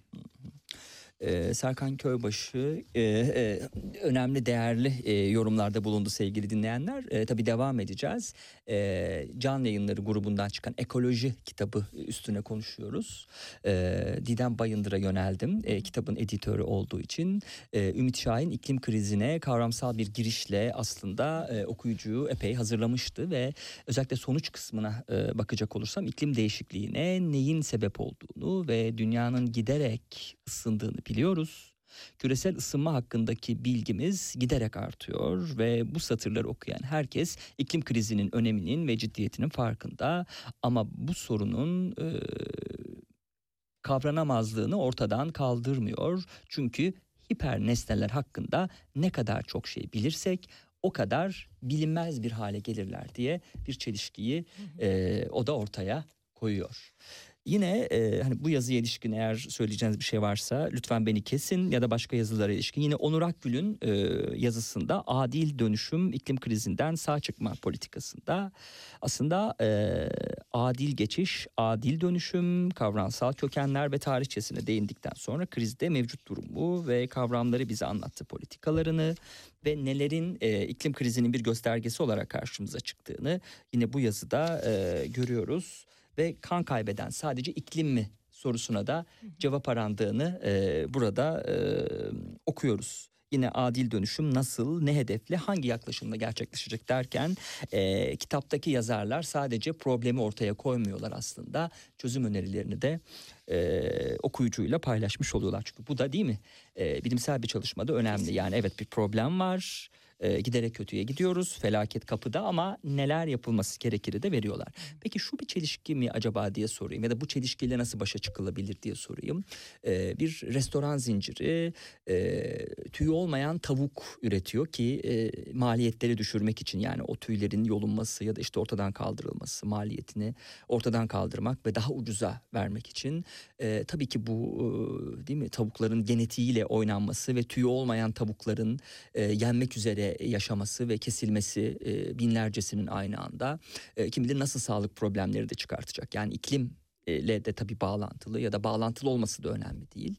Ee, Serkan Köybaşı e, e, önemli değerli e, yorumlarda bulundu sevgili dinleyenler. E, tabii devam edeceğiz. E, Can Yayınları grubundan çıkan Ekoloji kitabı üstüne konuşuyoruz. E, Didem Bayındır'a yöneldim. E, kitabın editörü olduğu için. E, Ümit Şahin iklim krizine kavramsal bir girişle aslında e, okuyucuyu epey hazırlamıştı ve özellikle sonuç kısmına e, bakacak olursam iklim değişikliğine neyin sebep olduğunu ve dünyanın giderek ısındığını biliyoruz. Küresel ısınma hakkındaki bilgimiz giderek artıyor ve bu satırları okuyan herkes iklim krizinin öneminin ve ciddiyetinin farkında ama bu sorunun e, kavranamazlığını ortadan kaldırmıyor. Çünkü hiper nesneler hakkında ne kadar çok şey bilirsek o kadar bilinmez bir hale gelirler diye bir çelişkiyi e, o da ortaya koyuyor. Yine e, hani bu yazıya ilişkin eğer söyleyeceğiniz bir şey varsa lütfen beni kesin ya da başka yazılara ilişkin. Yine Onur Akgül'ün e, yazısında adil dönüşüm iklim krizinden sağ çıkma politikasında aslında e, adil geçiş, adil dönüşüm, kavramsal kökenler ve tarihçesine değindikten sonra krizde mevcut durumu ve kavramları bize anlattı politikalarını ve nelerin e, iklim krizinin bir göstergesi olarak karşımıza çıktığını yine bu yazıda e, görüyoruz ve kan kaybeden sadece iklim mi sorusuna da cevap arandığını e, burada e, okuyoruz. Yine adil dönüşüm nasıl, ne hedefle, hangi yaklaşımla gerçekleşecek derken e, kitaptaki yazarlar sadece problemi ortaya koymuyorlar aslında. Çözüm önerilerini de e, okuyucuyla paylaşmış oluyorlar. Çünkü bu da değil mi e, bilimsel bir çalışmada önemli. Yani evet bir problem var, e, giderek kötüye gidiyoruz, felaket kapıda ama neler yapılması gerekir de veriyorlar. Peki şu bir çelişki mi acaba diye sorayım ya da bu çelişkiyle nasıl başa çıkılabilir diye sorayım. E, bir restoran zinciri e, tüy olmayan tavuk üretiyor ki e, maliyetleri düşürmek için yani o tüylerin yolunması ya da işte ortadan kaldırılması maliyetini ortadan kaldırmak ve daha ucuza vermek için e, tabii ki bu e, değil mi tavukların genetiğiyle oynanması ve tüyü olmayan tavukların e, yenmek üzere yaşaması ve kesilmesi e, binlercesinin aynı anda e, kim bilir nasıl sağlık problemleri de çıkartacak. Yani iklim ile de tabii bağlantılı ya da bağlantılı olması da önemli değil.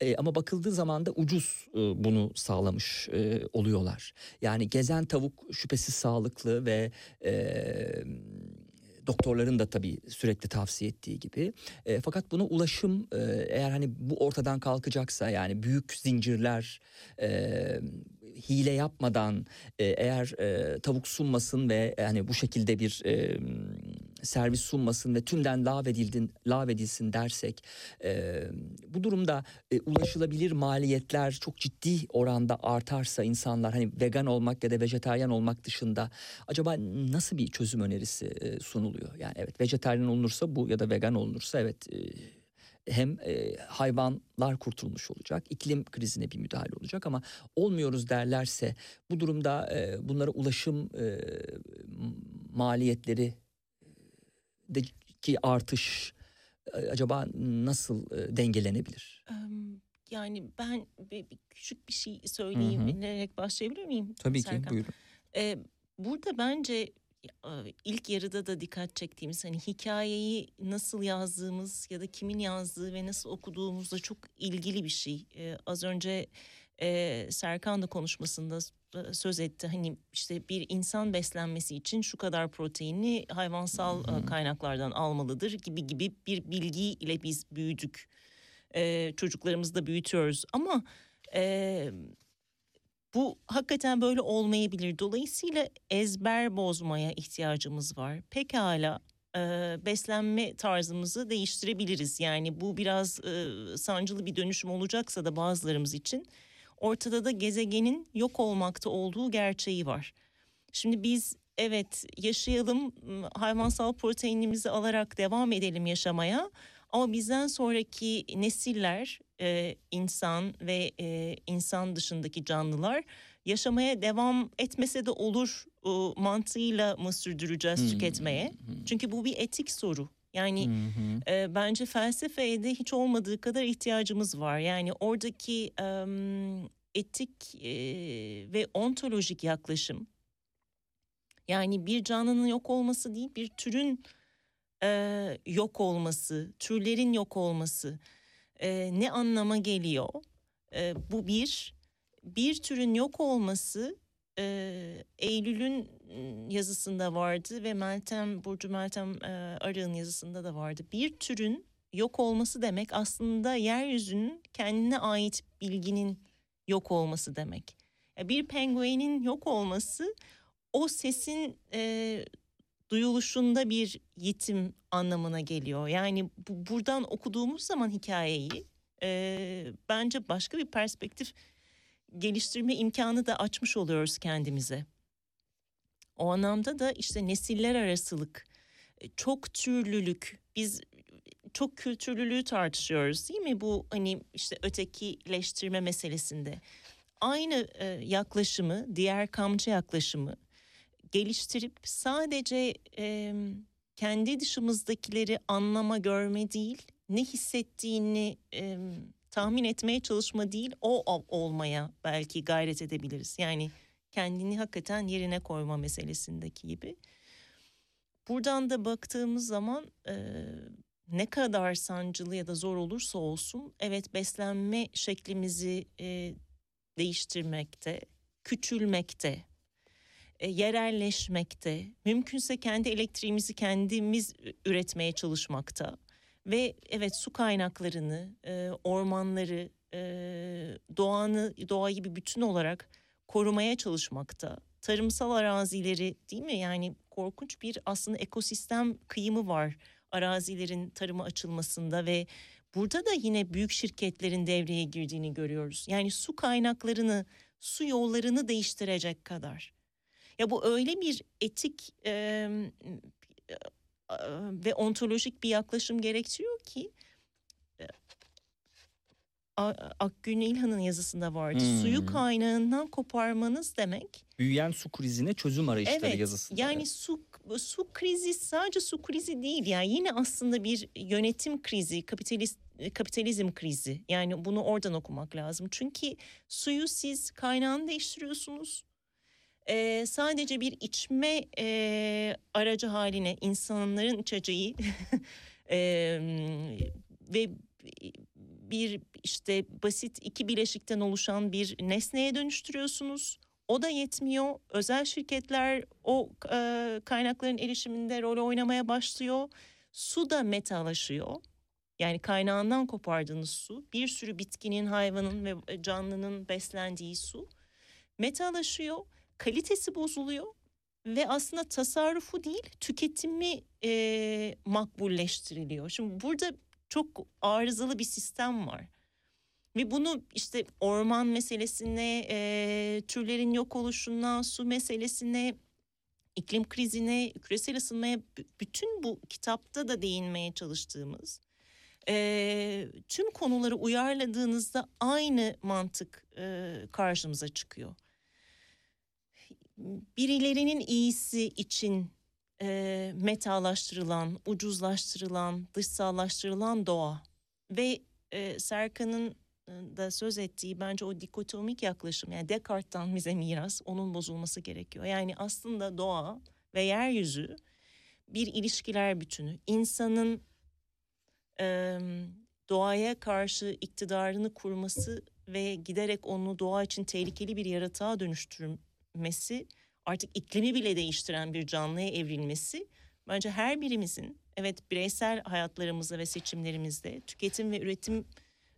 E, ama bakıldığı zaman da ucuz e, bunu sağlamış e, oluyorlar. Yani gezen tavuk şüphesiz sağlıklı ve e, doktorların da tabii sürekli tavsiye ettiği gibi. E, fakat buna ulaşım e, eğer hani bu ortadan kalkacaksa yani büyük zincirler e, hile yapmadan e, eğer e, tavuk sunmasın ve yani bu şekilde bir e, servis sunmasın ve tümden lağvedildin, lağvedilsin dersek e, bu durumda e, ulaşılabilir maliyetler çok ciddi oranda artarsa insanlar hani vegan olmak ya da vejetaryen olmak dışında acaba nasıl bir çözüm önerisi e, sunuluyor? Yani evet vejetaryen olunursa bu ya da vegan olunursa evet e, hem e, hayvanlar kurtulmuş olacak, iklim krizine bir müdahale olacak ama olmuyoruz derlerse bu durumda e, bunlara ulaşım e, maliyetleri ki artış e, acaba nasıl e, dengelenebilir? Yani ben bir, bir küçük bir şey söyleyeyim, bilerek başlayabilir miyim? Tabii Serkan? ki buyurun. Ee, burada bence e, ilk yarıda da dikkat çektiğimiz hani hikayeyi nasıl yazdığımız ya da kimin yazdığı ve nasıl okuduğumuzla çok ilgili bir şey. Ee, az önce e, Serkan da konuşmasında söz etti. Hani işte bir insan beslenmesi için şu kadar proteini hayvansal e, kaynaklardan almalıdır gibi gibi bir bilgiyle biz büyüdük. Ee, çocuklarımızı da büyütüyoruz ama e, bu hakikaten böyle olmayabilir. Dolayısıyla ezber bozmaya ihtiyacımız var. Pekala e, beslenme tarzımızı değiştirebiliriz. Yani bu biraz e, sancılı bir dönüşüm olacaksa da bazılarımız için ortada da gezegenin yok olmakta olduğu gerçeği var. Şimdi biz evet yaşayalım hayvansal proteinimizi alarak devam edelim yaşamaya ama bizden sonraki nesiller e, insan ve e, insan dışındaki canlılar yaşamaya devam etmese de olur e, mantığıyla mı sürdüreceğiz tüketmeye? Çünkü bu bir etik soru. Yani e, bence felsefeye de hiç olmadığı kadar ihtiyacımız var. Yani oradaki em, etik e, ve ontolojik yaklaşım yani bir canlının yok olması değil bir türün e, yok olması, türlerin yok olması e, ne anlama geliyor? E, bu bir. Bir türün yok olması e, Eylül'ün m, yazısında vardı ve Meltem, Burcu Meltem e, Arık'ın yazısında da vardı. Bir türün yok olması demek aslında yeryüzünün kendine ait bilginin yok olması demek. Ya Bir penguenin yok olması o sesin e, duyuluşunda bir yitim anlamına geliyor. Yani bu, buradan okuduğumuz zaman hikayeyi e, bence başka bir perspektif geliştirme imkanı da açmış oluyoruz kendimize. O anlamda da işte nesiller arasılık, e, çok türlülük, biz çok kültürlülüğü tartışıyoruz değil mi? Bu hani işte ötekileştirme meselesinde. Aynı e, yaklaşımı, diğer kamçı yaklaşımı geliştirip sadece e, kendi dışımızdakileri anlama, görme değil, ne hissettiğini e, tahmin etmeye çalışma değil, o ol- olmaya belki gayret edebiliriz. Yani kendini hakikaten yerine koyma meselesindeki gibi. Buradan da baktığımız zaman e, ne kadar sancılı ya da zor olursa olsun, evet beslenme şeklimizi e, değiştirmekte, küçülmekte, yerelleşmekte, mümkünse kendi elektriğimizi kendimiz üretmeye çalışmakta ve evet su kaynaklarını, e, ormanları, e, doğanı, doğayı bir bütün olarak korumaya çalışmakta. Tarımsal arazileri değil mi? Yani korkunç bir aslında ekosistem kıyımı var arazilerin tarıma açılmasında ve burada da yine büyük şirketlerin devreye girdiğini görüyoruz. Yani su kaynaklarını, su yollarını değiştirecek kadar. Ya bu öyle bir etik e, e, ve ontolojik bir yaklaşım gerektiriyor ki e, Akgün İlhan'ın yazısında vardı. Hmm. Suyu kaynağından koparmanız demek. Büyüyen su krizine çözüm arayışları Evet. yazısında. Yani su su krizi sadece su krizi değil. Yani yine aslında bir yönetim krizi, kapitalist kapitalizm krizi. Yani bunu oradan okumak lazım. Çünkü suyu siz kaynağını değiştiriyorsunuz. Ee, sadece bir içme e, aracı haline insanların içeceği e, ve bir işte basit iki bileşikten oluşan bir nesneye dönüştürüyorsunuz. O da yetmiyor. Özel şirketler o e, kaynakların erişiminde rol oynamaya başlıyor. Su da metalaşıyor. Yani kaynağından kopardığınız su, bir sürü bitkinin, hayvanın ve canlının beslendiği su metalaşıyor, kalitesi bozuluyor ve aslında tasarrufu değil tüketimi e, makbulleştiriliyor. Şimdi burada çok arızalı bir sistem var. Ve bunu işte orman meselesine, e, türlerin yok oluşuna, su meselesine, iklim krizine, küresel ısınmaya bütün bu kitapta da değinmeye çalıştığımız e, tüm konuları uyarladığınızda aynı mantık e, karşımıza çıkıyor. Birilerinin iyisi için e, metalaştırılan, ucuzlaştırılan, dışsallaştırılan doğa ve e, Serkan'ın e, da söz ettiği bence o dikotomik yaklaşım yani Descartes'tan bize miras onun bozulması gerekiyor. Yani aslında doğa ve yeryüzü bir ilişkiler bütünü. İnsanın e, doğaya karşı iktidarını kurması ve giderek onu doğa için tehlikeli bir yaratığa dönüştürmesi artık iklimi bile değiştiren bir canlıya evrilmesi bence her birimizin evet bireysel hayatlarımızda ve seçimlerimizde tüketim ve üretim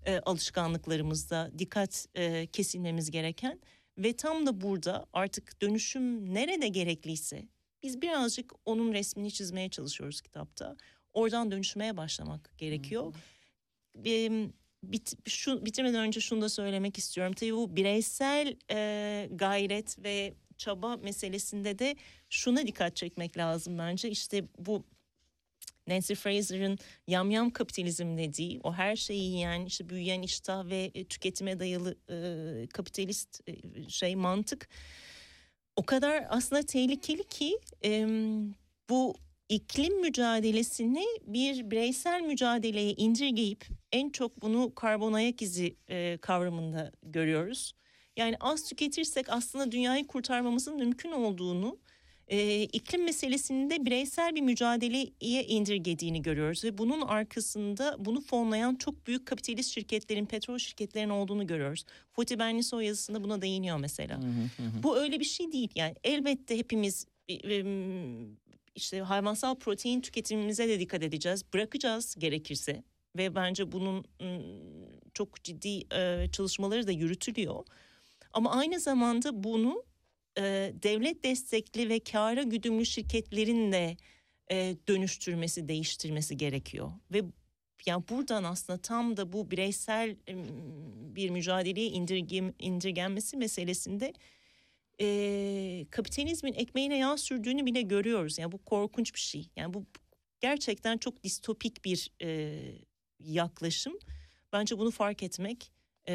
e, alışkanlıklarımızda dikkat e, kesilmemiz gereken ve tam da burada artık dönüşüm nerede gerekliyse biz birazcık onun resmini çizmeye çalışıyoruz kitapta. Oradan dönüşmeye başlamak gerekiyor. Benim bit, şu bitirmeden önce şunu da söylemek istiyorum. Tabii bu bireysel e, gayret ve çaba meselesinde de şuna dikkat çekmek lazım bence. İşte bu Nancy Fraser'ın yamyam kapitalizm dediği o her şeyi yiyen işte büyüyen iştah ve e, tüketime dayalı e, kapitalist e, şey mantık o kadar aslında tehlikeli ki e, bu iklim mücadelesini bir bireysel mücadeleye indirgeyip en çok bunu karbon ayak izi e, kavramında görüyoruz. Yani az tüketirsek aslında dünyayı kurtarmamızın mümkün olduğunu e, iklim meselesini de bireysel bir mücadeleye indirgediğini görüyoruz ve bunun arkasında bunu fonlayan çok büyük kapitalist şirketlerin, petrol şirketlerin olduğunu görüyoruz. Fatih Benliso yazısında buna değiniyor mesela. Bu öyle bir şey değil. Yani elbette hepimiz e, e, işte hayvansal protein tüketimimize de dikkat edeceğiz. Bırakacağız gerekirse ve bence bunun çok ciddi çalışmaları da yürütülüyor. Ama aynı zamanda bunu devlet destekli ve kâra güdümlü şirketlerin de dönüştürmesi, değiştirmesi gerekiyor. Ve yani buradan aslında tam da bu bireysel bir mücadeleye indirgem, indirgenmesi meselesinde e, kapitalizmin ekmeğine yağ sürdüğünü bile görüyoruz. Yani bu korkunç bir şey. Yani bu gerçekten çok distopik bir e, yaklaşım. Bence bunu fark etmek e,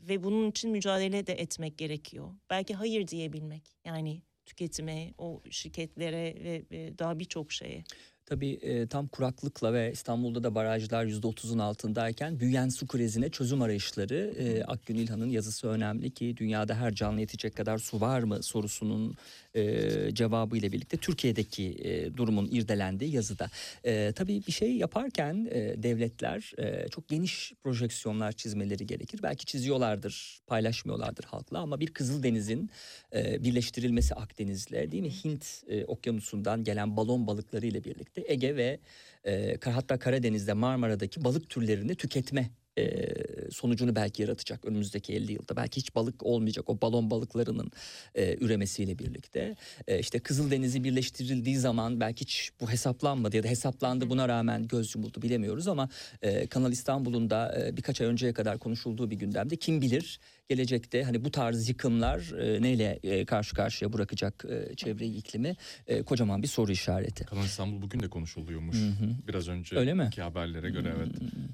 ve bunun için mücadele de etmek gerekiyor. Belki hayır diyebilmek yani tüketime, o şirketlere ve, daha birçok şeye. Tabii e, tam kuraklıkla ve İstanbul'da da barajlar %30'un altındayken büyüyen su krizine çözüm arayışları e, Akgün İlhan'ın yazısı önemli ki dünyada her canlı yetecek kadar su var mı sorusunun e, cevabı ile birlikte Türkiye'deki e, durumun irdelendiği yazıda. E, tabii bir şey yaparken e, devletler e, çok geniş projeksiyonlar çizmeleri gerekir. Belki çiziyorlardır, paylaşmıyorlardır halkla ama bir Kızıldeniz'in e, birleştirilmesi Akdeniz'le değil mi Hint e, okyanusundan gelen balon balıkları ile birlikte Ege ve e, hatta Karadeniz'de Marmara'daki balık türlerini tüketme e, sonucunu belki yaratacak önümüzdeki 50 yılda. Belki hiç balık olmayacak o balon balıklarının e, üremesiyle birlikte. E, işte Kızıldeniz'i birleştirildiği zaman belki hiç bu hesaplanmadı ya da hesaplandı buna rağmen göz yumuldu bilemiyoruz ama e, Kanal İstanbul'un da e, birkaç ay önceye kadar konuşulduğu bir gündemde kim bilir gelecekte hani bu tarz yıkımlar e, neyle e, karşı karşıya bırakacak e, çevreyi iklimi e, kocaman bir soru işareti. Kanal İstanbul bugün de konuşuluyormuş. Hı hı. Biraz önce Öyle mi? iki haberlere göre evet.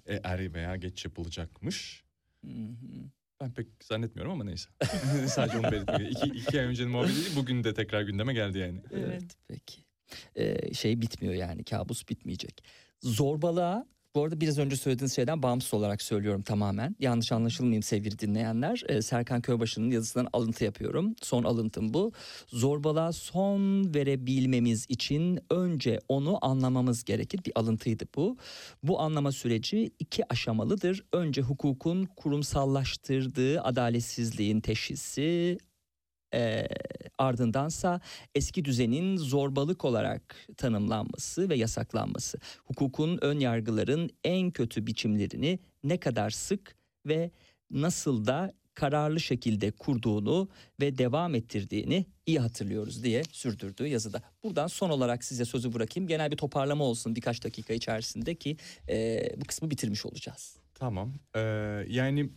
E, er veya geç yapılacakmış. Hı hı. Ben pek zannetmiyorum ama neyse. Sadece onu belirtmek. İki, iki ay öncenin muhabbeti değil, bugün de tekrar gündeme geldi yani. Evet peki. Ee, şey bitmiyor yani kabus bitmeyecek. Zorbalığa bu arada biraz önce söylediğiniz şeyden bağımsız olarak söylüyorum tamamen. Yanlış anlaşılmayayım sevgili dinleyenler. Ee, Serkan Köybaşı'nın yazısından alıntı yapıyorum. Son alıntım bu. Zorbalığa son verebilmemiz için önce onu anlamamız gerekir. Bir alıntıydı bu. Bu anlama süreci iki aşamalıdır. Önce hukukun kurumsallaştırdığı adaletsizliğin teşhisi, e, ardındansa eski düzenin zorbalık olarak tanımlanması ve yasaklanması, hukukun ön yargıların en kötü biçimlerini ne kadar sık ve nasıl da kararlı şekilde kurduğunu ve devam ettirdiğini iyi hatırlıyoruz diye sürdürdüğü yazıda. Buradan son olarak size sözü bırakayım. Genel bir toparlama olsun birkaç dakika içerisinde ki e, bu kısmı bitirmiş olacağız. Tamam. Ee, yani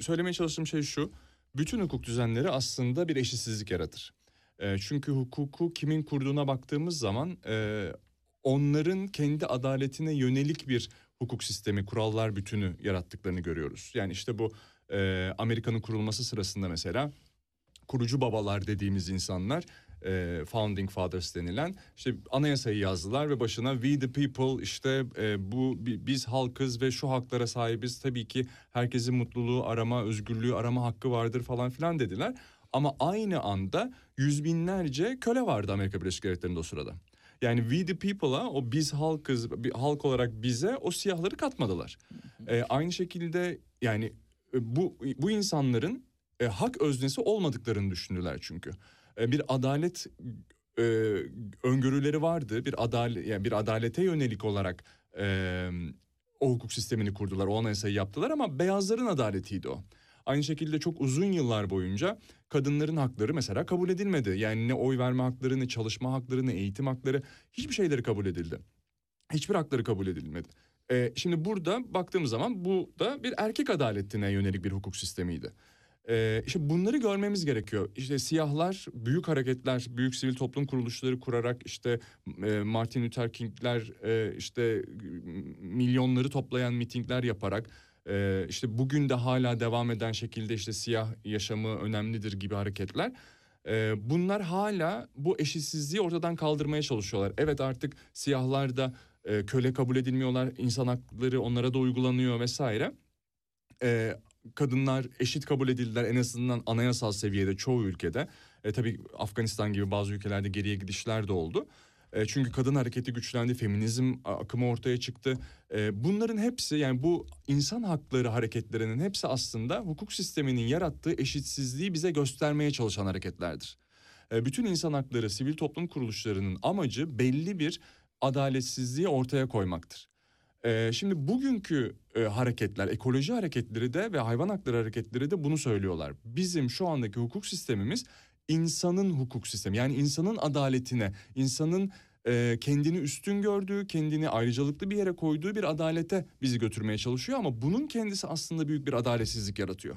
söylemeye çalıştığım şey şu. Bütün hukuk düzenleri aslında bir eşitsizlik yaratır. Ee, çünkü hukuku kimin kurduğuna baktığımız zaman e, onların kendi adaletine yönelik bir hukuk sistemi, kurallar bütünü yarattıklarını görüyoruz. Yani işte bu e, Amerika'nın kurulması sırasında mesela kurucu babalar dediğimiz insanlar e, founding fathers denilen işte anayasayı yazdılar ve başına we the people işte e, bu bi- biz halkız ve şu haklara sahibiz tabii ki herkesin mutluluğu arama özgürlüğü arama hakkı vardır falan filan dediler ama aynı anda yüz binlerce köle vardı Amerika Birleşik Devletleri'nde o sırada. Yani we the people'a o biz halkız halk olarak bize o siyahları katmadılar. E, aynı şekilde yani e, bu bu insanların e, hak öznesi olmadıklarını düşündüler çünkü. E, bir adalet e, öngörüleri vardı. Bir adalet yani bir adalete yönelik olarak e, o hukuk sistemini kurdular. O anayasayı yaptılar ama beyazların adaletiydi o. Aynı şekilde çok uzun yıllar boyunca kadınların hakları mesela kabul edilmedi. Yani ne oy verme hakları, ne çalışma hakları, ne eğitim hakları hiçbir şeyleri kabul edildi. Hiçbir hakları kabul edilmedi. E, şimdi burada baktığımız zaman bu da bir erkek adaletine yönelik bir hukuk sistemiydi. Ee, işte bunları görmemiz gerekiyor. İşte siyahlar büyük hareketler, büyük sivil toplum kuruluşları kurarak işte e, Martin Luther King'ler e, işte milyonları toplayan mitingler yaparak e, işte bugün de hala devam eden şekilde işte siyah yaşamı önemlidir gibi hareketler. Bunlar hala bu eşitsizliği ortadan kaldırmaya çalışıyorlar. Evet artık siyahlar da köle kabul edilmiyorlar, insan hakları onlara da uygulanıyor vesaire. Kadınlar eşit kabul edildiler en azından anayasal seviyede çoğu ülkede. E, tabii Afganistan gibi bazı ülkelerde geriye gidişler de oldu. E, çünkü kadın hareketi güçlendi, feminizm akımı ortaya çıktı. E, bunların hepsi yani bu insan hakları hareketlerinin hepsi aslında hukuk sisteminin yarattığı eşitsizliği bize göstermeye çalışan hareketlerdir. E, bütün insan hakları, sivil toplum kuruluşlarının amacı belli bir adaletsizliği ortaya koymaktır. Ee, şimdi bugünkü e, hareketler, ekoloji hareketleri de ve hayvan hakları hareketleri de bunu söylüyorlar. Bizim şu andaki hukuk sistemimiz insanın hukuk sistemi. Yani insanın adaletine, insanın e, kendini üstün gördüğü, kendini ayrıcalıklı bir yere koyduğu bir adalete bizi götürmeye çalışıyor. Ama bunun kendisi aslında büyük bir adaletsizlik yaratıyor.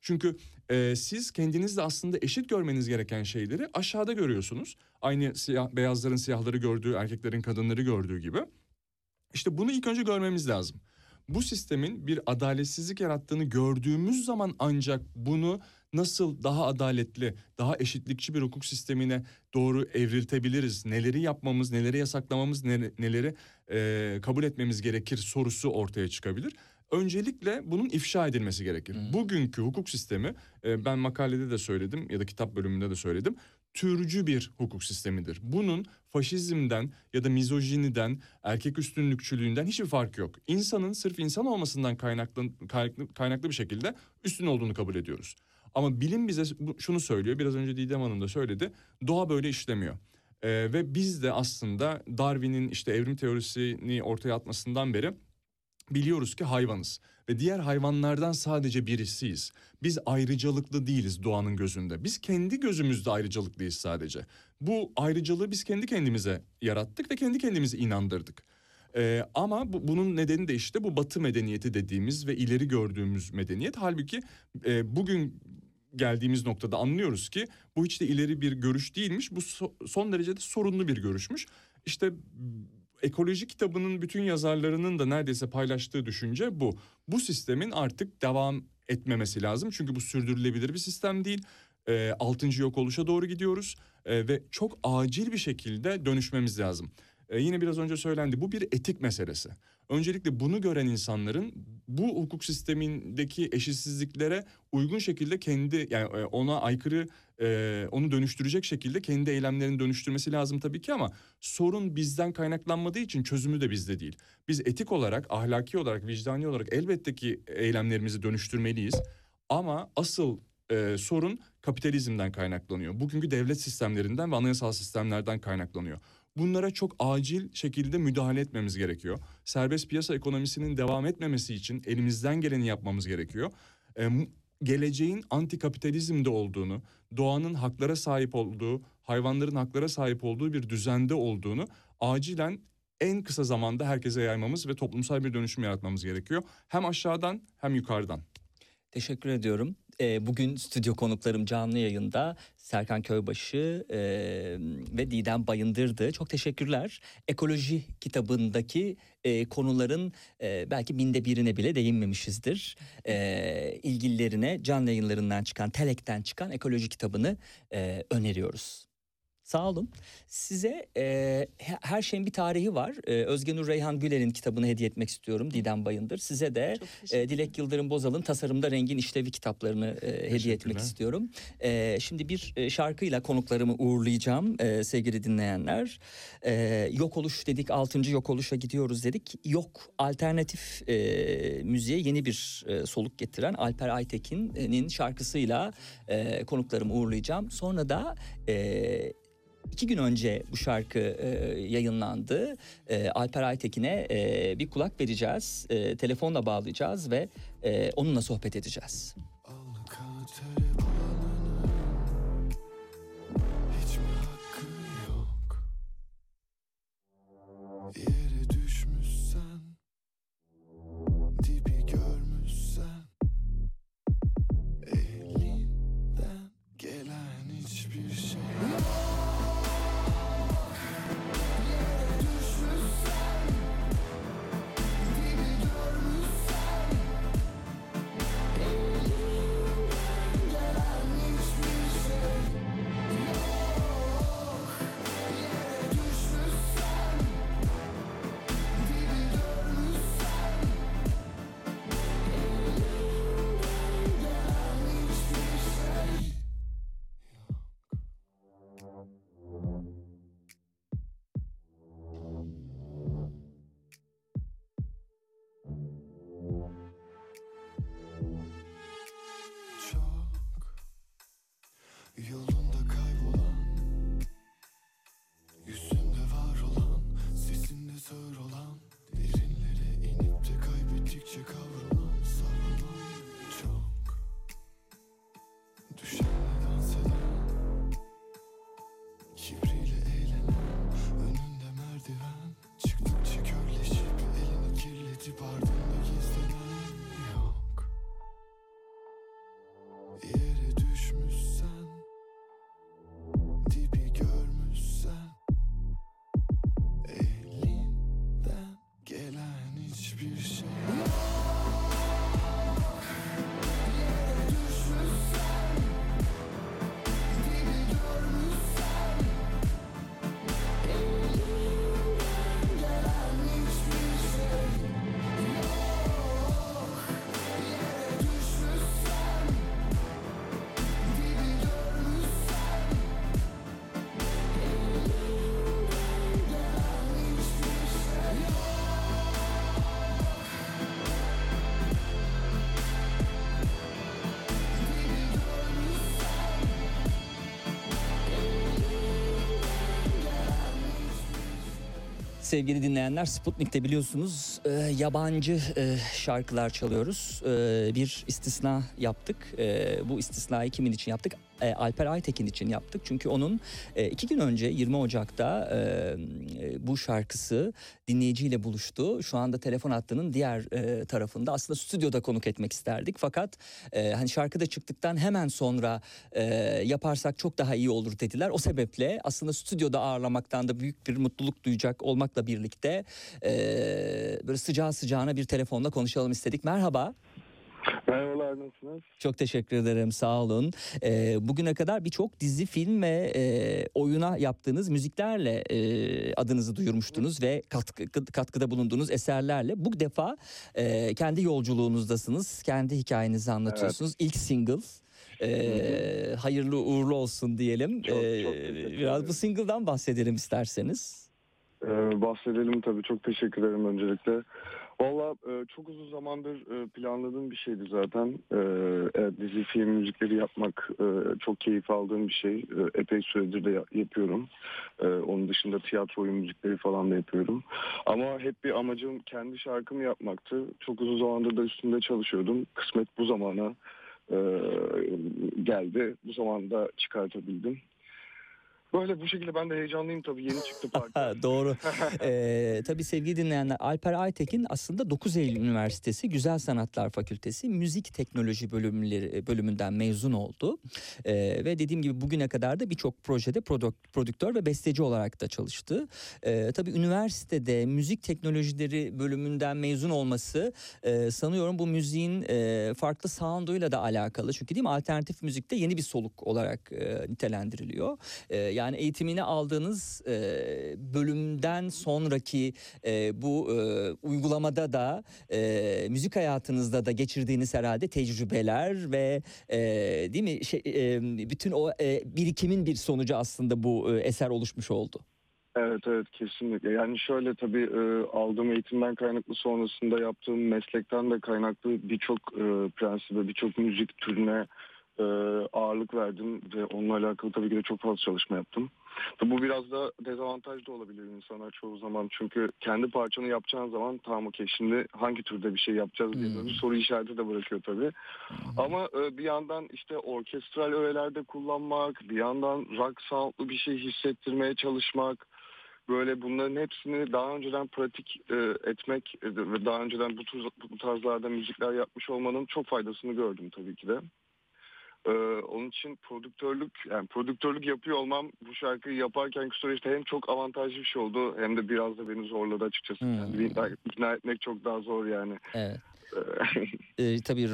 Çünkü e, siz kendinizle aslında eşit görmeniz gereken şeyleri aşağıda görüyorsunuz. Aynı siyah, beyazların siyahları gördüğü, erkeklerin kadınları gördüğü gibi. İşte bunu ilk önce görmemiz lazım. Bu sistemin bir adaletsizlik yarattığını gördüğümüz zaman ancak bunu nasıl daha adaletli, daha eşitlikçi bir hukuk sistemine doğru evriltebiliriz? Neleri yapmamız, neleri yasaklamamız, neleri e, kabul etmemiz gerekir sorusu ortaya çıkabilir. Öncelikle bunun ifşa edilmesi gerekir. Hmm. Bugünkü hukuk sistemi e, ben makalede de söyledim ya da kitap bölümünde de söyledim. Türcü bir hukuk sistemidir. Bunun faşizmden ya da mizojiniden, erkek üstünlükçülüğünden hiçbir fark yok. İnsanın sırf insan olmasından kaynaklı, kaynaklı, kaynaklı bir şekilde üstün olduğunu kabul ediyoruz. Ama bilim bize şunu söylüyor, biraz önce Didem Hanım da söyledi, doğa böyle işlemiyor. Ee, ve biz de aslında Darwin'in işte evrim teorisini ortaya atmasından beri biliyoruz ki hayvanız. Ve diğer hayvanlardan sadece birisiyiz. Biz ayrıcalıklı değiliz doğanın gözünde. Biz kendi gözümüzde ayrıcalıklıyız sadece. Bu ayrıcalığı biz kendi kendimize yarattık ve kendi kendimize inandırdık. Ee, ama bu, bunun nedeni de işte bu batı medeniyeti dediğimiz ve ileri gördüğümüz medeniyet. Halbuki e, bugün geldiğimiz noktada anlıyoruz ki bu hiç de ileri bir görüş değilmiş. Bu so- son derece de sorunlu bir görüşmüş. İşte ekoloji kitabının bütün yazarlarının da neredeyse paylaştığı düşünce bu. Bu sistemin artık devam etmemesi lazım. Çünkü bu sürdürülebilir bir sistem değil. E, altıncı yok oluşa doğru gidiyoruz. E, ve çok acil bir şekilde dönüşmemiz lazım. E, yine biraz önce söylendi bu bir etik meselesi. Öncelikle bunu gören insanların bu hukuk sistemindeki eşitsizliklere uygun şekilde kendi yani e, ona aykırı e, onu dönüştürecek şekilde kendi eylemlerini dönüştürmesi lazım tabii ki ama sorun bizden kaynaklanmadığı için çözümü de bizde değil. Biz etik olarak, ahlaki olarak, vicdani olarak elbette ki eylemlerimizi dönüştürmeliyiz. Ama asıl e, sorun kapitalizmden kaynaklanıyor. Bugünkü devlet sistemlerinden ve anayasal sistemlerden kaynaklanıyor. Bunlara çok acil şekilde müdahale etmemiz gerekiyor. Serbest piyasa ekonomisinin devam etmemesi için elimizden geleni yapmamız gerekiyor. E, mu- geleceğin antikapitalizmde olduğunu, doğanın haklara sahip olduğu, hayvanların haklara sahip olduğu bir düzende olduğunu acilen en kısa zamanda herkese yaymamız ve toplumsal bir dönüşüm yaratmamız gerekiyor. Hem aşağıdan hem yukarıdan. Teşekkür ediyorum. E, bugün stüdyo konuklarım canlı yayında Serkan Köybaşı e, ve Didem Bayındır'dı. Çok teşekkürler. Ekoloji kitabındaki e, konuların e, belki binde birine bile değinmemişizdir. E, ilgililerine canlı yayınlarından çıkan, Telek'ten çıkan ekoloji kitabını e, öneriyoruz. Sağ olun. Size e, he- her şeyin bir tarihi var. E, Özge Nur Reyhan Güler'in kitabını hediye etmek istiyorum Didem Bayındır. Size de e, Dilek Yıldırım Bozal'ın Tasarımda Rengin İşlevi kitaplarını e, hediye etmek istiyorum. E, şimdi bir e, şarkıyla konuklarımı uğurlayacağım e, sevgili dinleyenler. E, yok oluş dedik, 6. yok oluşa gidiyoruz dedik. Yok alternatif e, müziğe yeni bir e, soluk getiren Alper Aytekin'in şarkısıyla e, konuklarımı uğurlayacağım. Sonra da e, İki gün önce bu şarkı e, yayınlandı. E, Alper Aytekin'e e, bir kulak vereceğiz. E, telefonla bağlayacağız ve e, onunla sohbet edeceğiz. Alcantara Sevgili dinleyenler Sputnik'te biliyorsunuz e, yabancı e, şarkılar çalıyoruz. E, bir istisna yaptık. E, bu istisnayı kimin için yaptık? E, Alper Aytekin için yaptık. Çünkü onun e, iki gün önce 20 Ocak'ta e, bu şarkısı dinleyiciyle buluştu. Şu anda telefon hattının diğer e, tarafında. Aslında stüdyoda konuk etmek isterdik. Fakat e, hani şarkıda çıktıktan hemen sonra e, yaparsak çok daha iyi olur dediler. O sebeple aslında stüdyoda ağırlamaktan da büyük bir mutluluk duyacak olmakla birlikte e, böyle sıcağı sıcağına bir telefonla konuşalım istedik. Merhaba. Merhabalar nasılsınız? Çok teşekkür ederim sağ olun. Ee, bugüne kadar birçok dizi, film ve e, oyuna yaptığınız müziklerle e, adınızı duyurmuştunuz ve katkı, katkıda bulunduğunuz eserlerle. Bu defa e, kendi yolculuğunuzdasınız, kendi hikayenizi anlatıyorsunuz. İlk single. e, hayırlı uğurlu olsun diyelim. Çok- çok Ee, teşekkür biraz bu single'dan bahsedelim isterseniz. Ee, bahsedelim tabii çok teşekkür ederim öncelikle. Valla e, çok uzun zamandır e, planladığım bir şeydi zaten. E, evet, dizi film müzikleri yapmak e, çok keyif aldığım bir şey. E, epey süredir de ya- yapıyorum. E, onun dışında tiyatro oyun müzikleri falan da yapıyorum. Ama hep bir amacım kendi şarkımı yapmaktı. Çok uzun zamandır da üstünde çalışıyordum. Kısmet bu zamana e, geldi. Bu zamanda çıkartabildim. Böyle bu şekilde ben de heyecanlıyım tabii yeni çıktı. Ha, doğru. Ee, tabii sevgili dinleyenler Alper Aytekin aslında 9 Eylül Üniversitesi Güzel Sanatlar Fakültesi Müzik Teknoloji bölümleri bölümünden mezun oldu. Ee, ve dediğim gibi bugüne kadar da birçok projede prodük- prodüktör ve besteci olarak da çalıştı. Ee, tabii üniversitede müzik teknolojileri bölümünden mezun olması e, sanıyorum bu müziğin e, farklı sounduyla da alakalı. Çünkü değil mi alternatif müzikte yeni bir soluk olarak e, nitelendiriliyor. E, yani eğitimini aldığınız e, bölümden sonraki e, bu e, uygulamada da e, müzik hayatınızda da geçirdiğiniz herhalde tecrübeler ve e, değil mi şey, e, bütün o e, birikimin bir sonucu aslında bu e, eser oluşmuş oldu. Evet evet kesinlikle. Yani şöyle tabii e, aldığım eğitimden kaynaklı sonrasında yaptığım meslekten de kaynaklı birçok e, prensibe, birçok müzik türüne e, ağırlık verdim ve onunla alakalı tabii ki de çok fazla çalışma yaptım. Tabii bu biraz da dezavantaj da olabilir insana çoğu zaman. Çünkü kendi parçanı yapacağın zaman tamam okey şimdi hangi türde bir şey yapacağız diye Hmm. bir soru işareti de bırakıyor tabii. Ama e, bir yandan işte orkestral öğelerde kullanmak, bir yandan rock soundlu bir şey hissettirmeye çalışmak, böyle bunların hepsini daha önceden pratik e, etmek ve daha önceden bu, tür, bu tarzlarda müzikler yapmış olmanın çok faydasını gördüm tabii ki de. E, onun için prodüktörlük yani prodüktörlük yapıyor olmam bu şarkıyı yaparkenki süreçte hem çok avantajlı bir şey oldu hem de biraz da beni zorladı açıkçası. Hmm. İkna, ikna etmek çok daha zor yani. Evet. E, tabii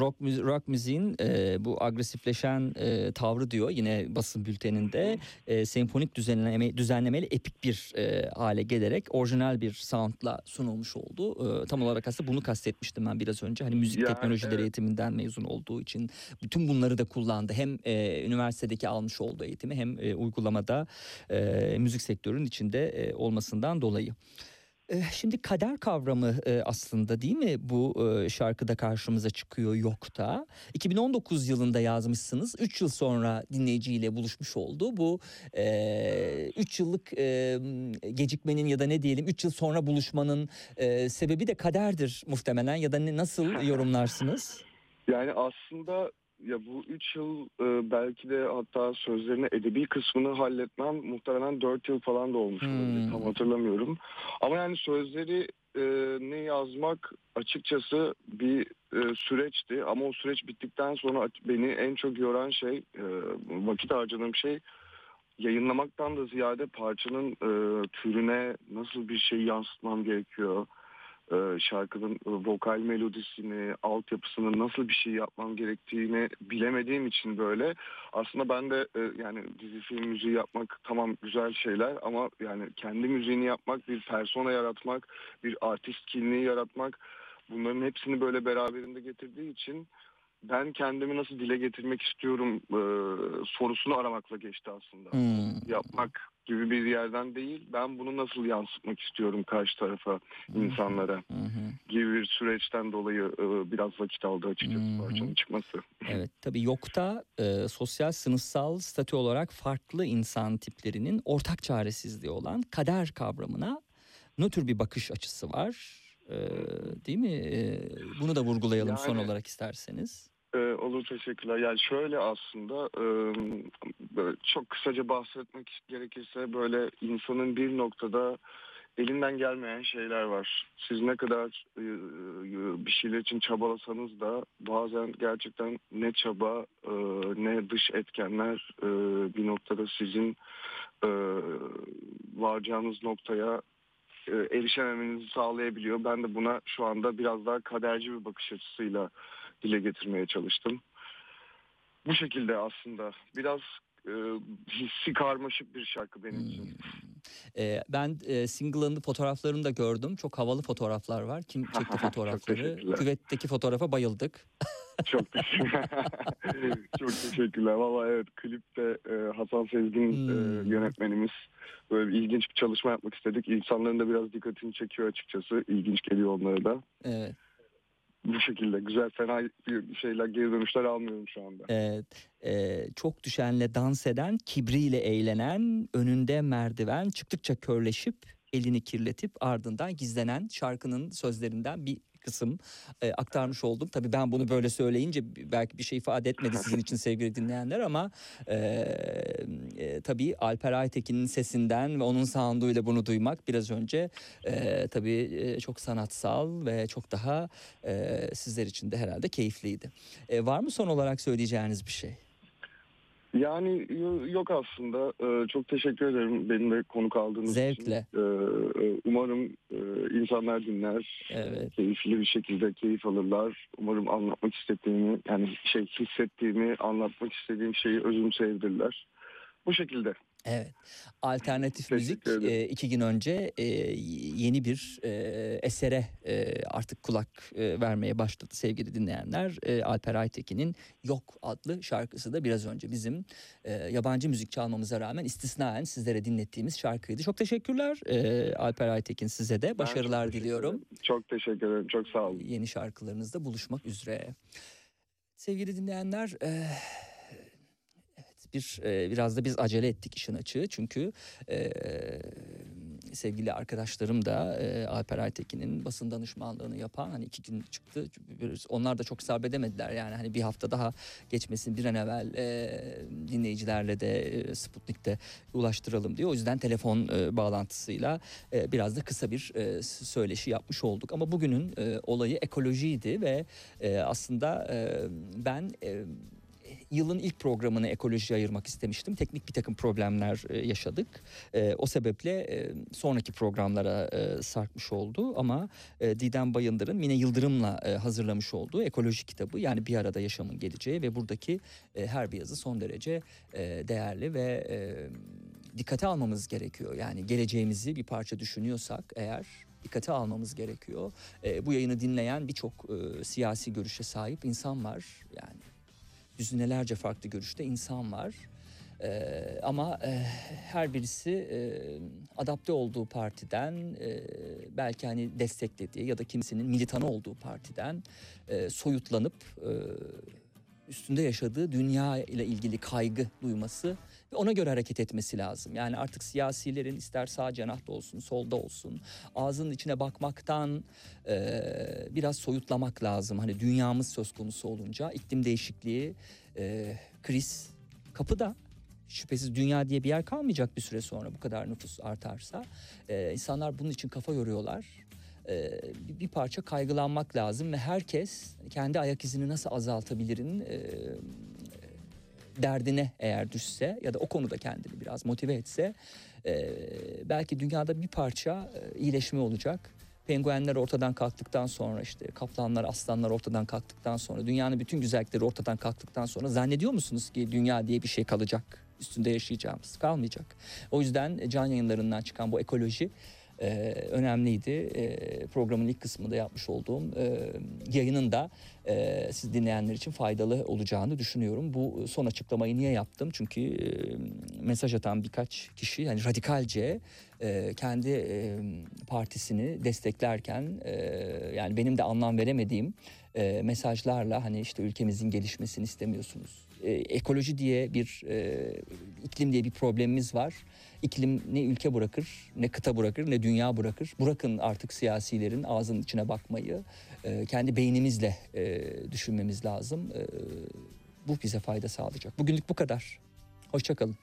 rock, rock müziğin e, bu agresifleşen e, tavrı diyor yine basın bülteninde e, senfonik düzenleme, düzenlemeli epik bir e, hale gelerek orijinal bir soundla sunulmuş oldu. E, tam olarak aslında bunu kastetmiştim ben biraz önce. Hani müzik Yani, teknolojileri evet. eğitiminden mezun olduğu için bütün bunları da kullandı. Hem e, üniversitedeki almış olduğu eğitimi hem e, uygulamada e, müzik sektörünün içinde e, olmasından dolayı. E, Şimdi kader kavramı e, aslında değil mi bu e, şarkıda karşımıza çıkıyor yokta. 2019 yılında yazmışsınız. 3 yıl sonra dinleyiciyle buluşmuş oldu. Bu 3 yıllık gecikmenin ya da ne diyelim 3 yıl sonra buluşmanın sebebi de kaderdir muhtemelen ya da nasıl yorumlarsınız? Yani aslında ya bu üç yıl e, belki de hatta sözlerine edebi kısmını halletmem muhtemelen dört yıl falan da olmuş olabilir. Hmm. Tam hatırlamıyorum. Ama yani sözleri e, ne yazmak açıkçası bir e, süreçti. Ama o süreç bittikten sonra beni en çok yoran şey, e, vakit harcadığım şey yayınlamaktan da ziyade parçanın e, türüne nasıl bir şey yansıtmam gerekiyor şarkının e, vokal melodisini, altyapısını nasıl bir şey yapmam gerektiğini bilemediğim için böyle. Aslında ben de e, yani dizi film müziği yapmak tamam güzel şeyler ama yani kendi müziğini yapmak, bir persona yaratmak, bir artist kimliği yaratmak bunların hepsini böyle beraberinde getirdiği için ben kendimi nasıl dile getirmek istiyorum e, sorusunu aramakla geçti aslında Hmm. yapmak gibi bir yerden değil. Ben bunu nasıl yansıtmak istiyorum karşı tarafa, insanlara hı. gibi bir süreçten dolayı e, biraz vakit aldı açıkçası hı. parçanın çıkması. Evet tabii yokta e, sosyal sınıfsal statü olarak farklı insan tiplerinin ortak çaresizliği olan kader kavramına ne tür bir bakış açısı var? E, değil mi? E, bunu da vurgulayalım son Yani- olarak isterseniz. E, olur teşekkürler. Yani şöyle aslında e, böyle çok kısaca bahsetmek gerekirse böyle insanın bir noktada elinden gelmeyen şeyler var. Siz ne kadar e, e, bir şeyler için çabalasanız da bazen gerçekten ne çaba e, ne dış etkenler e, bir noktada sizin e, varacağınız noktaya e, erişememenizi sağlayabiliyor. Ben de buna şu anda biraz daha kaderci bir bakış açısıyla dile getirmeye çalıştım. Bu şekilde aslında biraz e, hissi karmaşık bir şarkı benim için. Hmm. E, ben e, single'ın fotoğraflarını da gördüm. Çok havalı fotoğraflar var. Kim çekti fotoğrafları? Küvetteki fotoğrafa bayıldık. Çok teşekkürler. Çok teşekkürler. Valla evet klipte e, Hasan Sezgin e, Hmm. yönetmenimiz böyle bir ilginç bir çalışma yapmak istedik. İnsanların da biraz dikkatini çekiyor açıkçası. İlginç geliyor onlara da. Evet. Bu şekilde güzel fena bir şeyler geri dönüşler almıyorum şu anda. Evet, e, çok düşenle dans eden, kibriyle eğlenen, önünde merdiven, çıktıkça körleşip, elini kirletip ardından gizlenen şarkının sözlerinden bir kısım e, aktarmış oldum. Tabii ben bunu böyle söyleyince belki bir şey ifade etmedi sizin için sevgili dinleyenler ama e, e, tabii Alper Aytekin'in sesinden ve onun sounduyla bunu duymak biraz önce e, tabii e, çok sanatsal ve çok daha e, sizler için de herhalde keyifliydi. E, var mı son olarak söyleyeceğiniz bir şey? Yani yo- yok aslında. Ee, çok teşekkür ederim beni de konuk aldığınız için. Zevkle. Ee, e, umarım e, insanlar dinler. Evet. Keyifli bir şekilde keyif alırlar. Umarım anlatmak istediğimi yani şey hissettiğimi anlatmak istediğim şeyi özümseyebilirler. Bu şekilde. Evet. Alternatif Teşekkür müzik e, iki gün önce e, yeni bir e, esere e, artık kulak e, vermeye başladı sevgili dinleyenler. E, Alper Aytekin'in Yok adlı şarkısı da biraz önce bizim e, yabancı müzik çalmamıza rağmen istisnaen sizlere dinlettiğimiz şarkıydı. Çok teşekkürler e, Alper Aytekin size de. Başarılar diliyorum. Çok teşekkür ederim. Çok sağ olun. Yeni şarkılarınızda buluşmak üzere. Sevgili dinleyenler, e, bir e, biraz da biz acele ettik işin açığı çünkü e, sevgili arkadaşlarım da e, Alper Aytekin'in basın danışmanlığını yapan hani iki gün çıktı. Onlar da çok sabredemediler yani hani bir hafta daha geçmesin bir an evvel e, dinleyicilerle de e, Sputnik'te ulaştıralım diye. O yüzden telefon e, bağlantısıyla e, biraz da kısa bir e, söyleşi yapmış olduk. Ama bugünün e, olayı ekolojiydi ve e, aslında e, ben e, yılın ilk programını ekolojiye ayırmak istemiştim. Teknik bir takım problemler e, yaşadık. E, o sebeple e, sonraki programlara sarkmış oldu ama Didem Bayındır'ın Mine Yıldırım'la hazırlamış olduğu ekoloji kitabı yani bir arada yaşamın geleceği ve buradaki her bir yazı son derece değerli ve dikkate almamız gerekiyor. Yani geleceğimizi bir parça düşünüyorsak eğer dikkate almamız gerekiyor. E, bu yayını dinleyen birçok e, siyasi görüşe sahip insan var. Yani yüzünelerce farklı görüşte insan var. Ee, ama e, her birisi e, adapte olduğu partiden e, belki hani desteklediği ya da kimisinin militanı olduğu partiden e, soyutlanıp e, üstünde yaşadığı dünya ile ilgili kaygı duyması ve ona göre hareket etmesi lazım. Yani artık siyasilerin ister sağ cenahta olsun, solda olsun, ağzının içine bakmaktan e, biraz soyutlamak lazım. Hani dünyamız söz konusu olunca iklim değişikliği, e, kriz kapıda. Şüphesiz dünya diye bir yer kalmayacak bir süre sonra bu kadar nüfus artarsa. E, insanlar bunun için kafa yoruyorlar. E, bir- parça kaygılanmak lazım ve herkes kendi ayak izini nasıl azaltabilirin e, derdine eğer düşse ya da o konuda kendini biraz motive etse e, belki dünyada bir parça e, iyileşme olacak. Penguenler ortadan kalktıktan sonra işte kaplanlar, aslanlar ortadan kalktıktan sonra dünyanın bütün güzellikleri ortadan kalktıktan sonra zannediyor musunuz ki dünya diye bir şey kalacak? Üstünde yaşayacağımız kalmayacak. O yüzden can yayınlarından çıkan bu ekoloji e, önemliydi. E, programın ilk kısmında yapmış olduğum e, yayının da e, siz dinleyenler için faydalı olacağını düşünüyorum. Bu son açıklamayı niye yaptım? Çünkü e, mesaj atan birkaç kişi yani radikalce e, kendi e, partisini desteklerken e, yani benim de anlam veremediğim e, mesajlarla hani işte ülkemizin gelişmesini istemiyorsunuz. E, ekoloji diye bir e, iklim diye bir problemimiz var. İklim ne ülke bırakır, ne kıta bırakır, ne dünya bırakır. Bırakın artık siyasilerin ağzının içine bakmayı, e, kendi beynimizle e, düşünmemiz lazım. E, bu bize fayda sağlayacak. Bugünlük bu kadar. Hoşçakalın.